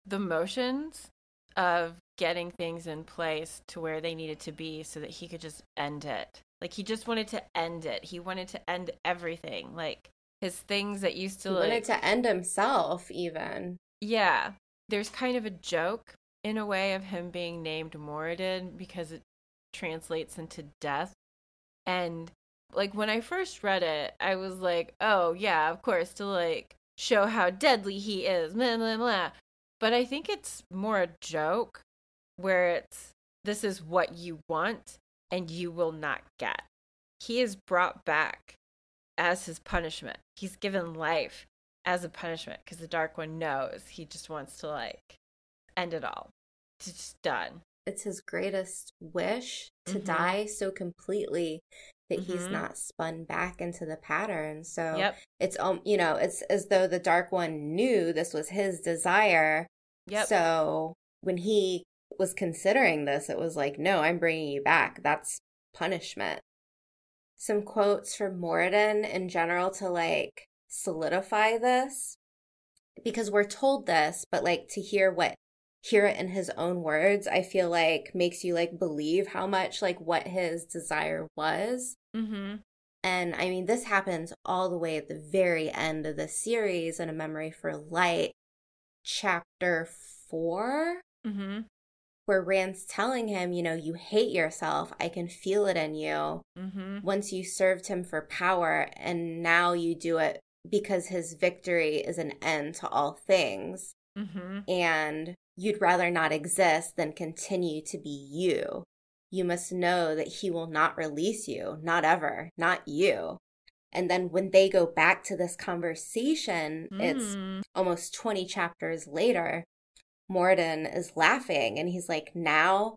B: the motions of getting things in place to where they needed to be so that he could just end it. Like he just wanted to end it. He wanted to end everything. Like his things that used to
A: he
B: like
A: wanted to end himself even.
B: Yeah. There's kind of a joke in a way of him being named Moridin because it translates into death. And like when I first read it, I was like, oh yeah, of course, to like show how deadly he is, blah blah blah. But I think it's more a joke where it's this is what you want and you will not get. He is brought back as his punishment. He's given life as a punishment because the Dark One knows he just wants to like end it all. It's just done.
A: It's his greatest wish to
B: Mhm.
A: die so completely that he's
B: Mhm.
A: not spun back into the pattern. So
B: Yep.
A: it's um you know, it's as though the Dark One knew this was his desire.
B: Yep.
A: So when he was considering this, it was like, no, I'm bringing you back. That's punishment. Some quotes from Moridin in general to like solidify this because we're told this, but like to hear what hear it in his own words, I feel like makes you like believe how much like what his desire was.
B: mm-hmm.
A: And I mean, this happens all the way at the very end of the series in A Memory of Light, chapter four,
B: Mm-hmm.
A: where Rand's telling him, you know, you hate yourself. I can feel it in you.
B: Mm-hmm.
A: Once you served him for power, and now you do it because his victory is an end to all things.
B: Mm-hmm.
A: And you'd rather not exist than continue to be you. You must know that he will not release you, not ever, not you. And then when they go back to this conversation, it's
B: Mm.
A: almost 20 chapters later, Moridin is laughing and he's like, Now,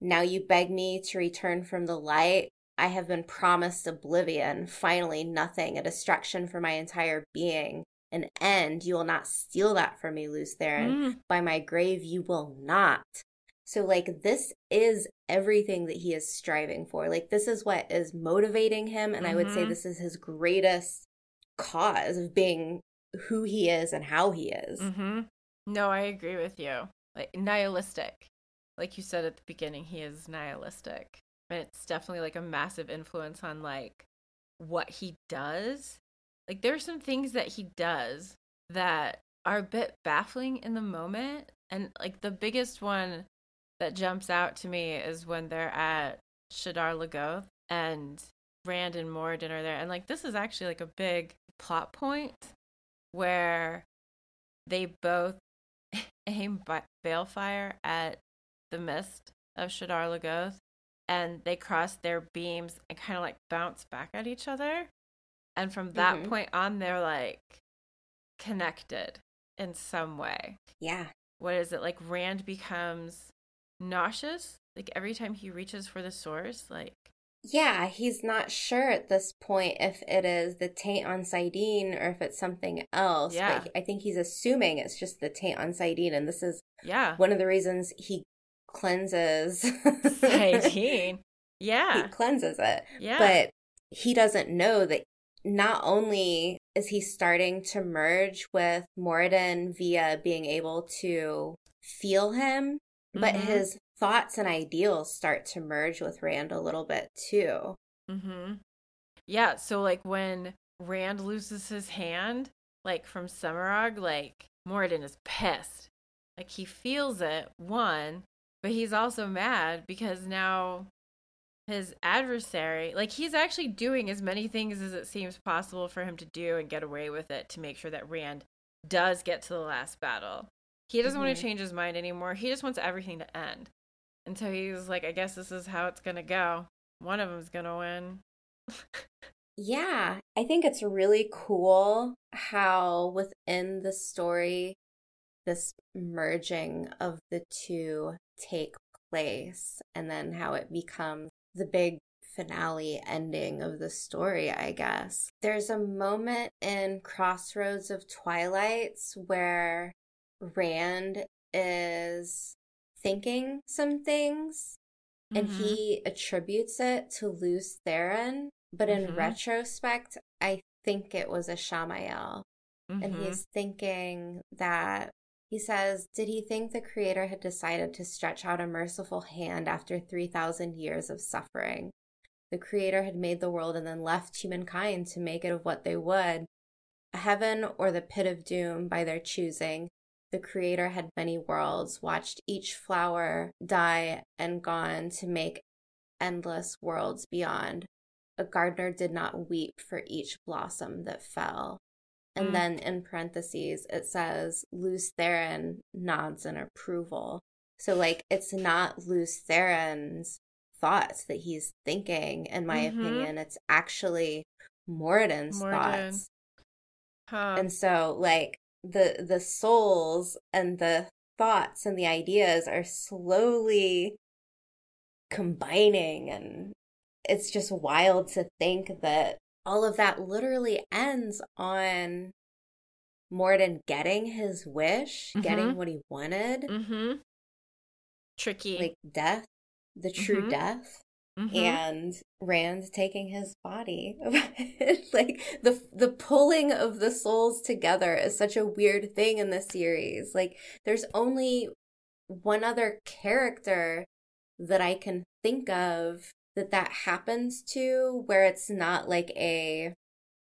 A: now you beg me to return from the light. I have been promised oblivion, finally nothing, a destruction for my entire being, an end. You will not steal that from me, Lews Therin.
B: Mm.
A: By my grave, you will not. So, like, this is everything that he is striving for. Like, this is what is motivating him. And I would say
B: Mhm.
A: this is his greatest cause of being who he is and how he is.
B: Mm-hmm. No, I agree with you. Like nihilistic. Like you said at the beginning, he is nihilistic. And it's definitely like a massive influence on like what he does. Like there are some things that he does that are a bit baffling in the moment. And like the biggest one that jumps out to me is when they're at Shadar Logoth and Rand and Moridin are there. And like this is actually like a big plot point where they both aim ba- balefire at the mist of Shadar Logoth and they cross their beams and kind of like bounce back at each other. And from that
A: Mhm.
B: point on, they're like connected in some way.
A: Yeah.
B: What is it? Like Rand becomes nauseous, like every time he reaches for the source, like
A: Yeah, he's not sure at this point if it is the taint on saidin or if it's something else.
B: Yeah.
A: But I think he's assuming it's just the taint on saidin. And this is
B: yeah,
A: one of the reasons he cleanses saidin.
B: Yeah.
A: he cleanses it.
B: yeah,
A: But he doesn't know that not only is he starting to merge with Moridin via being able to feel him, but
B: Mhm.
A: his thoughts and ideals start to merge with Rand a little bit too.
B: Mm-hmm. Yeah, so like when Rand loses his hand, like from Semirhage, like Moridin is pissed. Like he feels it, one, but he's also mad because now his adversary, like he's actually doing as many things as it seems possible for him to do and get away with it to make sure that Rand does get to the last battle. He doesn't want
A: Mhm.
B: to change his mind anymore. He just wants everything to end. And so he's like, I guess this is how it's going to go. One of them's going to win.
A: Yeah, I think it's really cool how within the story, this merging of the two take place, and then how it becomes the big finale ending of the story, I guess. There's a moment in Crossroads of Twilights where Rand is thinking some things and mm-hmm. he attributes it to Lews Therin, but in mm-hmm. retrospect, I think it was Ishamael. Mm-hmm. And he's thinking that he says, Did he think the Creator had decided to stretch out a merciful hand after 3,000 years of suffering? The Creator had made the world and then left humankind to make it of what they would a heaven or the pit of doom by their choosing. The Creator had many worlds, watched each flower die and gone to make endless worlds beyond. A gardener did not weep for each blossom that fell. And mm. then in parentheses, it says Lews Therin nods in approval. So, like, it's not Lews Therin's thoughts that he's thinking, in my mm-hmm. opinion. It's actually Moridin's thoughts. Huh. And so, like, the the souls and the thoughts and the ideas are slowly combining and it's just wild to think that all of that literally ends on Moridin getting his wish, mm-hmm. getting what he wanted.
B: Mm-hmm. Tricky.
A: Like death, the true mm-hmm. death. Mm-hmm. And Rand taking his body. like the the pulling of the souls together is such a weird thing in the series. Like there's only one other character that I can think of that that happens to where it's not like a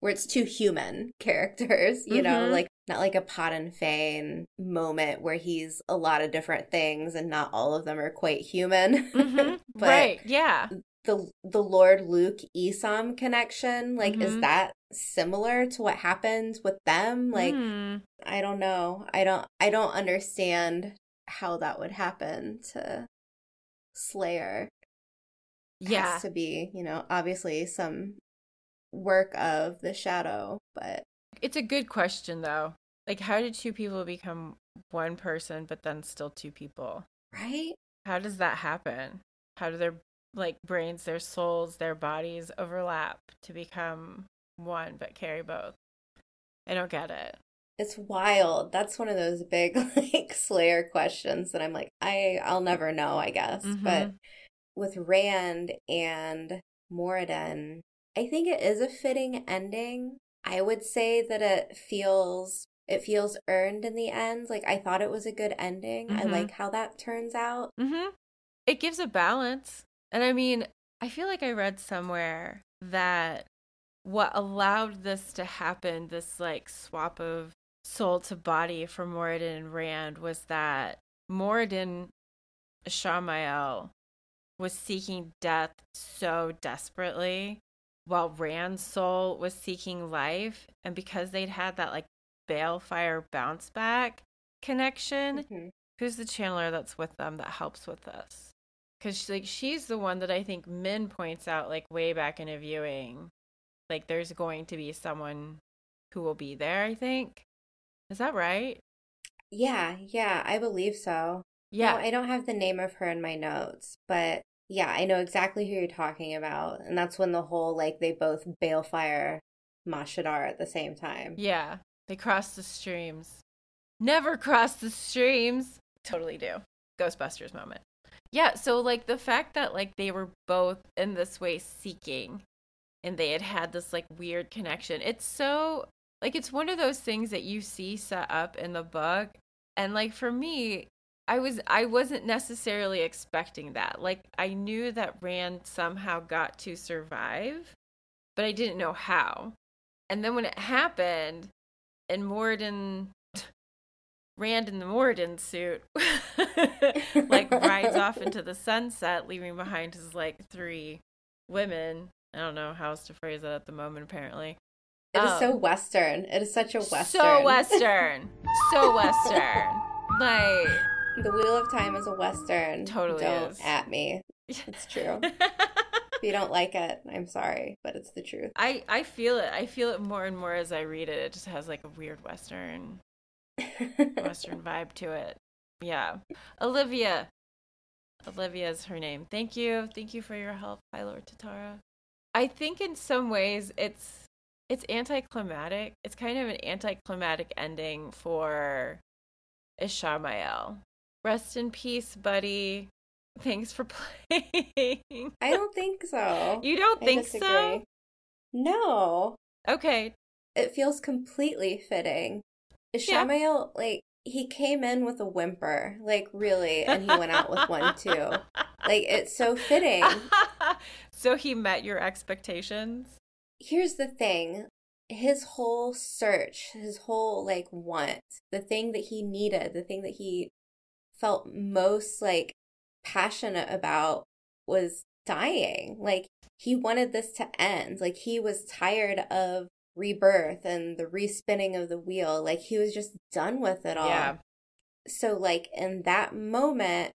A: where it's two human characters, you mm-hmm. know, like not like a Padan Fain moment where he's a lot of different things and not all of them are quite human.
B: Mm-hmm. right, yeah.
A: The the Lord Luc Isam connection, like mm-hmm. is that similar to what happened with them? Like mm. I don't know. I don't I don't understand how that would happen to Slayer
B: yeah.
A: has to be, you know, obviously some work of the shadow, but
B: it's a good question though. Like how did two people become one person but then still two people?
A: Right?
B: How does that happen? How do their like brains, their souls, their bodies overlap to become one but carry both? I don't get it.
A: It's wild. That's one of those big like Slayer questions that I'm like, I I'll never know, I guess. Mm-hmm. But with Rand and Moridin, I think it is a fitting ending. I would say that it feels it feels earned in the end. Like I thought it was a good ending. Mm-hmm. I like how that turns out.
B: hmm It gives a balance. And I mean, I feel like I read somewhere that what allowed this to happen, this like swap of soul to body for Moridin and Rand, was that Moridin Ishamael was seeking death so desperately while Rand's soul was seeking life. And because they'd had that like balefire bounce back connection, mm-hmm. who's the channeler that's with them that helps with this? Because like she's the one that I think Min points out like way back in a viewing. Like there's going to be someone who will be there, I think. Is that right?
A: Yeah, yeah, I believe so. Yeah. No, I don't have the name of her in my notes, but yeah, I know exactly who you're talking about. And that's when the whole like they both balefire Mashadar at the same time.
B: Yeah. They cross the streams. Never cross the streams. Totally do. Ghostbusters moment. Yeah, so like the fact that like they were both in this way seeking and they had had this like weird connection. It's so like it's one of those things that you see set up in the book and like for me I was I wasn't necessarily expecting that. Like I knew that Rand somehow got to survive, but I didn't know how. And then when it happened, and Moridin Rand in the Moridin suit like rides off into the sunset, leaving behind his like three women. I don't know how else to phrase it at the moment, apparently.
A: It um, is so um, Western. It is such a Western.
B: So Western. so Western. Like
A: the Wheel of Time is a western.
B: Totally
A: Don't
B: is.
A: at me. It's true. if you don't like it, I'm sorry, but it's the truth.
B: I I feel it. I feel it more and more as I read it. It just has like a weird western western vibe to it. Yeah. Alivia. Alivia is her name. Thank you. Thank you for your help, High Lord Tatara. I think in some ways it's it's anticlimactic. It's kind of an anticlimactic ending for Ishamael Rest in peace, buddy. Thanks for playing.
A: I don't think so.
B: You don't
A: I
B: think so?
A: No.
B: Okay.
A: It feels completely fitting.
B: Yeah.
A: Like, he came in with a whimper, like, really, and he went out with one too. Like, it's so fitting.
B: so he met your expectations?
A: Here's the thing his whole search, his whole, like, want, the thing that he needed, the thing that he felt most, like, passionate about was dying. Like, he wanted this to end. Like, he was tired of rebirth and the respinning of the wheel. Like, he was just done with it all.
B: Yeah.
A: So, like, in that moment,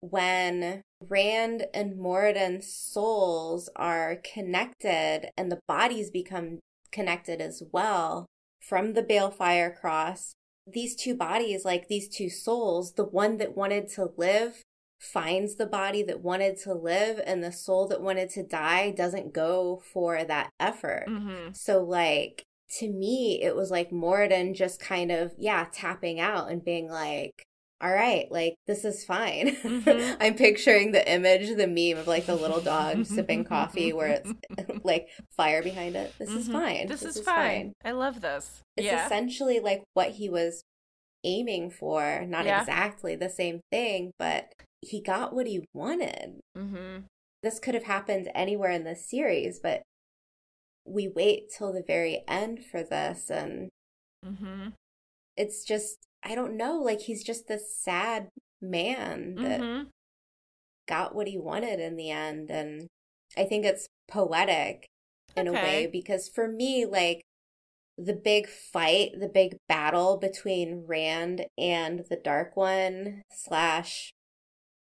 A: when Rand and Moridin's souls are connected and the bodies become connected as well from the Balefire cross, these two bodies, like these two souls, the one that wanted to live finds the body that wanted to live, and the soul that wanted to die doesn't go for that effort.
B: Mm-hmm.
A: So, like, to me, it was like Moridin just kind of, yeah, tapping out and being like, all right, like, this is fine.
B: Mhm.
A: I'm picturing the image, the meme of like the little dog sipping coffee where it's like fire behind it. This is
B: Mhm.
A: fine.
B: This, is, fine. I love this.
A: It's
B: yeah.
A: essentially like what he was aiming for. Not
B: Yeah.
A: exactly the same thing, but he got what he wanted.
B: mm-hmm.
A: This could have happened anywhere in the series, but we wait till the very end for this and
B: Mm-hmm.
A: it's just I don't know, like he's just this sad man that
B: Mm-hmm.
A: got what he wanted in the end and I think it's poetic in a way because for me like the big fight, the big battle between Rand and the Dark One slash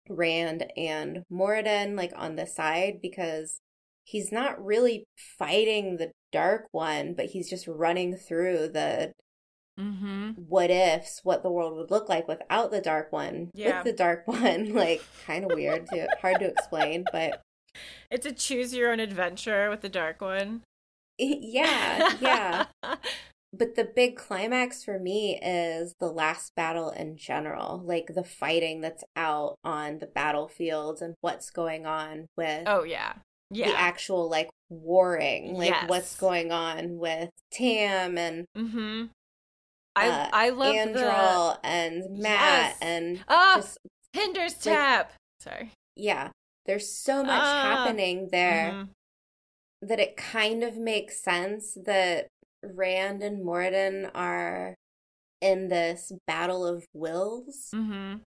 A: Rand and Moridin like on the side because he's not really fighting the Dark One, but he's just running through the
B: Mm-hmm.
A: what ifs, what the world would look like without the Dark One.
B: Yeah.
A: With the Dark One, like kind of weird to hard to explain, but
B: It's a choose your own adventure with the dark one.
A: yeah, yeah. But the big climax for me is the last battle in general, like the fighting that's out on the battlefields and what's going on with
B: oh yeah. Yeah.
A: the actual like warring, like
B: Yes.
A: what's going on with Tam and
B: mm-hmm. I
A: uh,
B: I love
A: Androl and Mat
B: Yes.
A: and
B: the oh
A: just
B: Hinder's
A: like-
B: tap. Sorry.
A: yeah. There's so much
B: Ah.
A: happening there
B: Mhm.
A: that it kind of makes sense that Rand and Moridin are in this battle of wills
B: Mhm.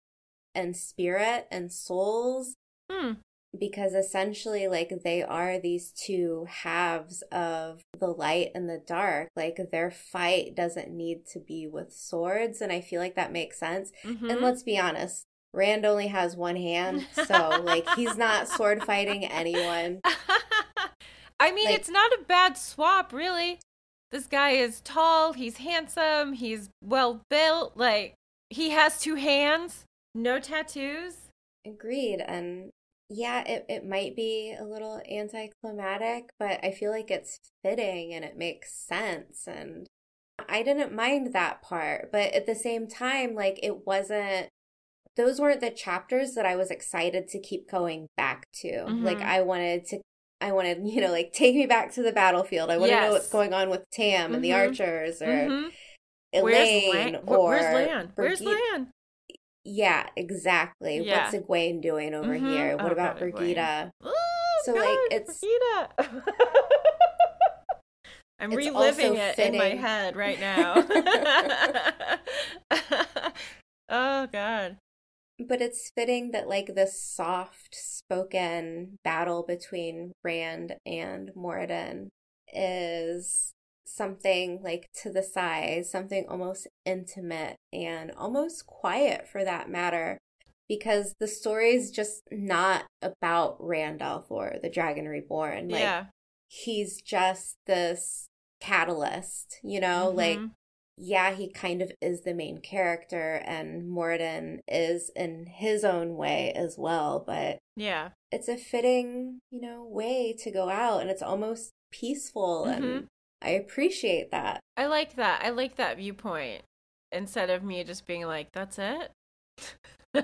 A: and spirit and souls
B: Hmm.
A: Because essentially like they are these two halves of the light and the dark like their fight doesn't need to be with swords and i feel like that makes sense
B: Mhm.
A: and let's be honest rand only has one hand so like he's not sword fighting anyone
B: I mean,
A: Like-
B: it's not a bad swap, really. This guy is tall, he's handsome, he's well built, like he has two hands, no tattoos.
A: Agreed. And yeah, it, it might be a little anticlimactic, but I feel like it's fitting and it makes sense. And I didn't mind that part. But at the same time, like it wasn't, those weren't the chapters that I was excited to keep going back to. Like
B: Mhm.
A: I wanted to. I wanted, you know, like take me back to the battlefield. I want to know what's going on with Tam and the
B: Mhm.
A: archers or
B: Mhm.
A: Elayne
B: Lan?
A: Or
B: Where's Lan? Where's. Lan?
A: Yeah, exactly.
B: Yeah.
A: What's Egwene doing over
B: Mhm.
A: here? What
B: Oh,
A: about
B: God,
A: Birgitte?
B: Oh,
A: So, like, it's-
B: Birgitte. I'm
A: It's
B: reliving it in my head right now. oh God.
A: But it's fitting that like this soft spoken battle between Rand and Moridin is something like to the side, something almost intimate and almost quiet for that matter. Because the story is just not about Randolph or the Dragon Reborn. Like
B: yeah.
A: he's just this catalyst, you know, like
B: Mhm.
A: yeah, he kind of is the main character and Moridin is in his own way as well, but
B: yeah.
A: it's a fitting, you know, way to go out and it's almost peaceful
B: Mhm.
A: and I appreciate that.
B: I like that. I like that viewpoint instead of me just being like, "That's it."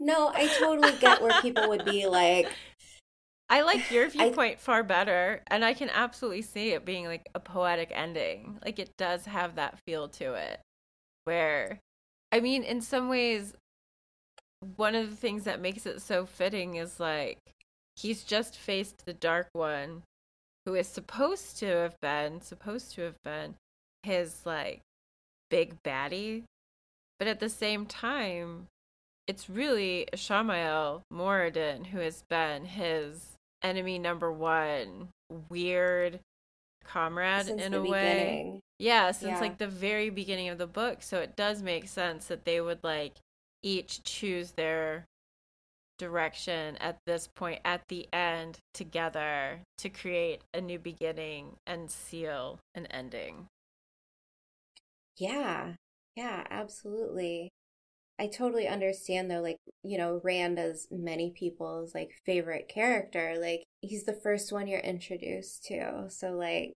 A: no, I totally get where people would be like.
B: I like your viewpoint I, far better, and I can absolutely see it being like a poetic ending. Like it does have that feel to it, where, I mean, in some ways, one of the things that makes it so fitting is like he's just faced the dark one who is supposed to have been supposed to have been his like big baddie but at the same time it's really Ishamael Moridin who has been his enemy number one weird comrade
A: since
B: in a
A: beginning.
B: way yeah since
A: Yeah.
B: like the very beginning of the book so it does make sense that they would like each choose their direction at this point at the end together to create a new beginning and seal an ending.
A: Yeah, yeah, absolutely. I totally understand though, like, you know, Rand as many people's like favorite character, like he's the first one you're introduced to. So like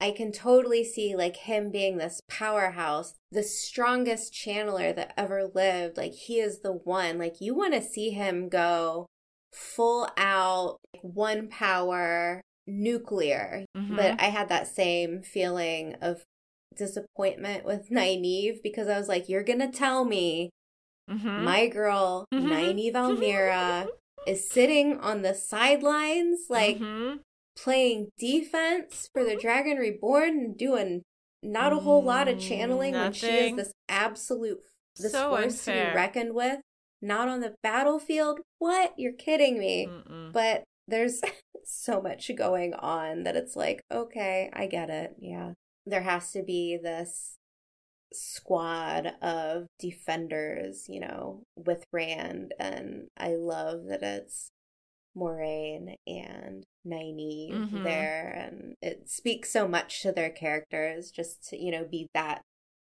A: I can totally see like him being this powerhouse, the strongest channeler that ever lived. Like he is the one. Like you want to see him go full out like, one power nuclear.
B: Mhm.
A: But I had that same feeling of disappointment with Nynaeve because I was like, you're going to tell me
B: Mhm.
A: my girl,
B: Mhm.
A: Nynaeve al'Meara, is sitting on the sidelines, like
B: Mhm.
A: Playing defense for the Dragon Reborn and doing not a whole lot of channeling when she is this absolute this
B: So
A: force to be reckoned with. Not on the battlefield. What? You're kidding me.
B: Mm-mm.
A: But there's so much going on that it's like, okay, I get it. Yeah. There has to be this squad of defenders, you know, with Rand. And I love that it's Moraine and Nynaeve
B: Mhm.
A: there. And it speaks so much to their characters just to, you know, be that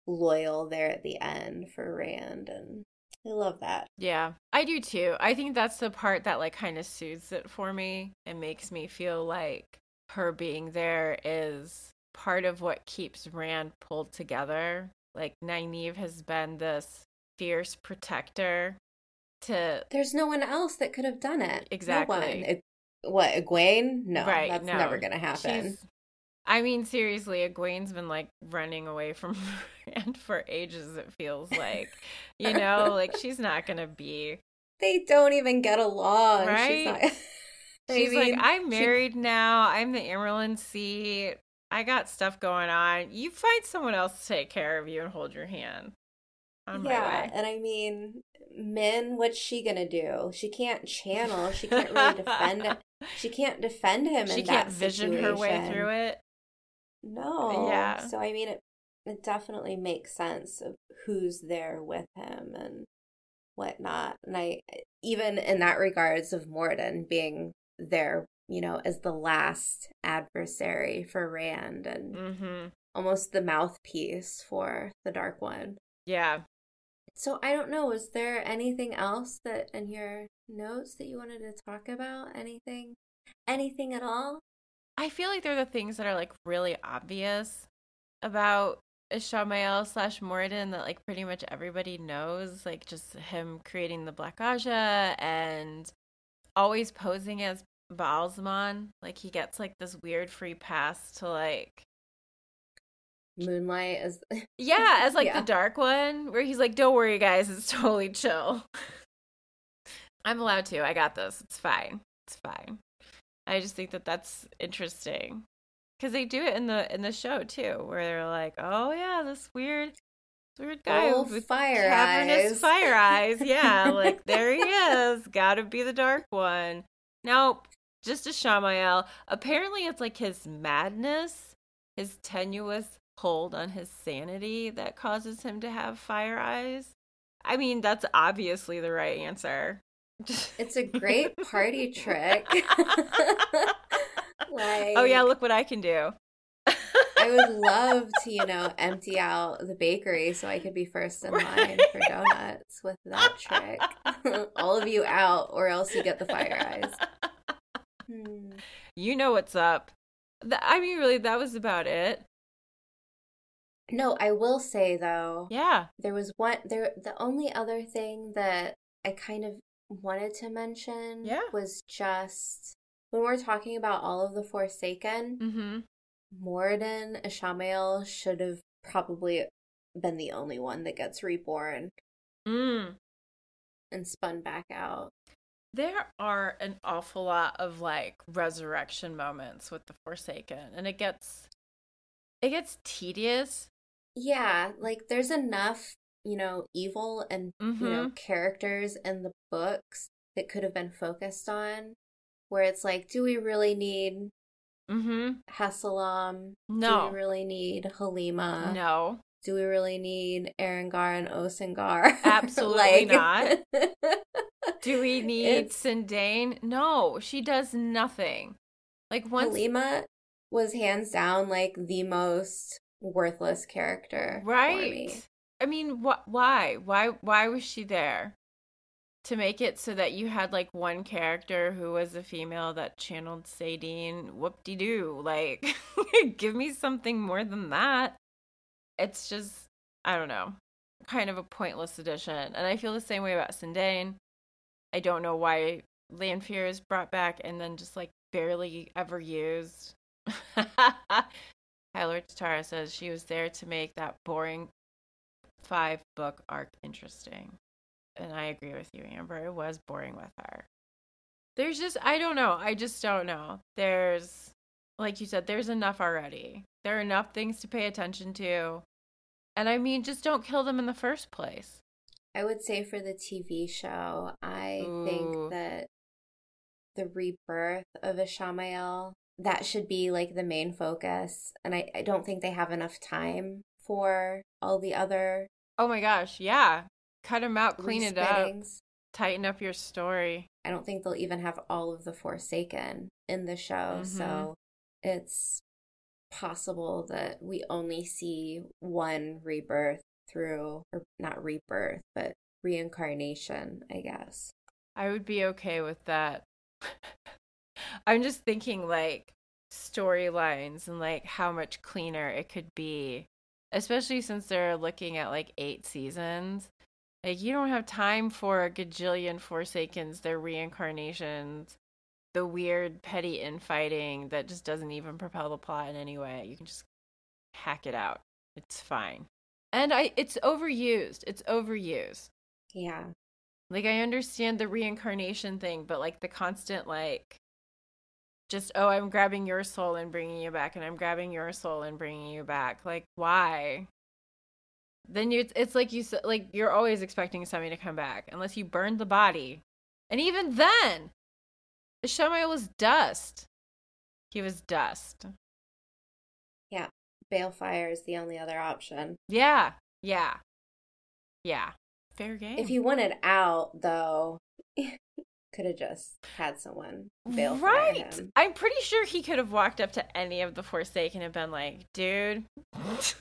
A: loyal there at the end for Rand. And I love that.
B: Yeah, I do too. I think that's the part that like kind of soothes it for me and makes me feel like her being there is part of what keeps Rand pulled together. Like Nynaeve has been this fierce protector to
A: There's no one else that could have done it.
B: Exactly.
A: No. It- what, Egwene? No,
B: right.
A: that's
B: no.
A: never going to happen.
B: She's- I mean, seriously, Egwene's been like running away from Rand for ages. It feels like, you know, like she's not gonna be
A: They don't even get along.
B: Right?
A: She's, not, I
B: She's
A: mean,
B: like, I'm
A: she-
B: married now. I'm the Amyrlin Seat. I got stuff going on. You find someone else to take care of you and hold your hand on
A: yeah, and I mean, Min, what's she gonna do? She can't channel. She can't really defend. She can't defend him.
B: She
A: in
B: can't
A: that
B: vision her way through it.
A: No.
B: Yeah.
A: So I mean, it it definitely makes sense of who's there with him and whatnot. And I even in that regards of Moridin being there, you know, as the last adversary for Rand and
B: Mm-hmm.
A: almost the mouthpiece for the Dark One.
B: Yeah.
A: So I don't know, was there anything else that in your notes that you wanted to talk about? Anything anything at all?
B: I feel like they're the things that are like really obvious about Ishamael slash Moridin that like pretty much everybody knows. Like just him creating the Black Ajah and always posing as Baalzamon. Like he gets like this weird free pass to like
A: Moonlight as
B: Yeah, as like
A: Yeah.
B: the dark one, where he's like, "Don't worry, guys, it's totally chill." I'm allowed to. I got this. It's fine. It's fine. I just think that that's interesting because they do it in the in the show too, where they're like, "Oh yeah, this weird, weird guy
A: Oh,
B: with
A: fire eyes."
B: fire eyes." Yeah, like there he is. Got to be the dark one. Nope, just Ishamael. Apparently, it's like his madness, his tenuous hold on his sanity that causes him to have fire eyes. I mean, that's obviously the right answer.
A: It's a great party trick. like
B: oh yeah, look what I can do.
A: I would love to, you know, empty out the bakery so I could be first in line for donuts with that trick. All of you out, or else you get the fire eyes. Hmm.
B: You know what's up. I mean, really, that was about it.
A: No, I will say though,
B: Yeah.
A: there was one there the only other thing that I kind of wanted to mention
B: Yeah.
A: was just when we're talking about all of the Forsaken,
B: Mm-hmm.
A: Moridin Ishamael should have probably been the only one that gets reborn
B: Mm.
A: and spun back out.
B: There are an awful lot of like resurrection moments with the Forsaken, and it gets it gets tedious.
A: Yeah, like there's enough, you know, evil and you know
B: Mm-hmm.
A: characters in the books that could have been focused on where it's like do we really need
B: Mm-hmm.
A: Hassalam? Do
B: No.
A: we really need Halima?
B: No.
A: Do we really need Aran'gar and Osan'gar?
B: Absolutely not.
A: not.
B: Do we need
A: It's-
B: Cyndane? No, she does nothing. Like once
A: Halima was hands down like the most worthless character. for me.
B: right. I mean, wh- why? Why why was she there? To make it so that you had like one character who was a female that channeled saidin, whoop de doo. Like, give me something more than that. It's just, I don't know, kind of a pointless addition. And I feel the same way about Cyndane. I don't know why Lanfear is brought back and then just like barely ever used. Hylar Tatara says she was there to make that boring five book arc interesting. And I agree with you, Amber. It was boring with her. There's just, I don't know. I just don't know. There's, like you said, there's enough already. There are enough things to pay attention to. And I mean, just don't kill them in the first place.
A: I would say for the TV show, I
B: Ooh.
A: think that the rebirth of Ishamael that should be like the main focus. And I, I don't think they have enough time for all the other
B: Oh my gosh, yeah. Cut them out, clean it up, tighten up your story.
A: I don't think they'll even have all of the Forsaken in the show.
B: Mhm.
A: So it's possible that we only see one rebirth through, or not rebirth, but reincarnation, I guess.
B: I would be okay with that. I'm just thinking like storylines and like how much cleaner it could be, especially since they're looking at like eight seasons. Like you don't have time for a gajillion Forsakens, their reincarnations, the weird petty infighting that just doesn't even propel the plot in any way. You can just hack it out. It's fine. And I it's overused. It's overused.
A: Yeah.
B: Like I understand the reincarnation thing, but like the constant like just oh, I'm grabbing your soul and bringing you back and I'm grabbing your soul and bringing you back. Like why? Then you it's, like you said like you're always expecting somebody to come back unless you burned the body. And even then, Ishamael was dust. He was dust.
A: Yeah. Balefire is the only other option.
B: Yeah. Yeah. Yeah. Fair game.
A: If he wanted out, though, could have just had someone balefire
B: right. I'm pretty sure he could have walked up to any of the Forsaken and been like, dude.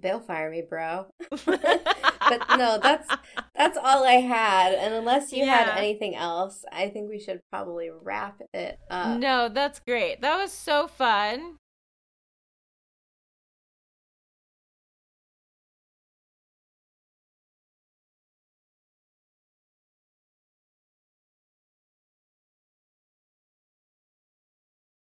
A: balefire me, bro. but no, that's that's all I had. And unless you
B: Yeah.
A: had anything else, I think we should probably wrap it up.
B: no, that's great. That was so fun.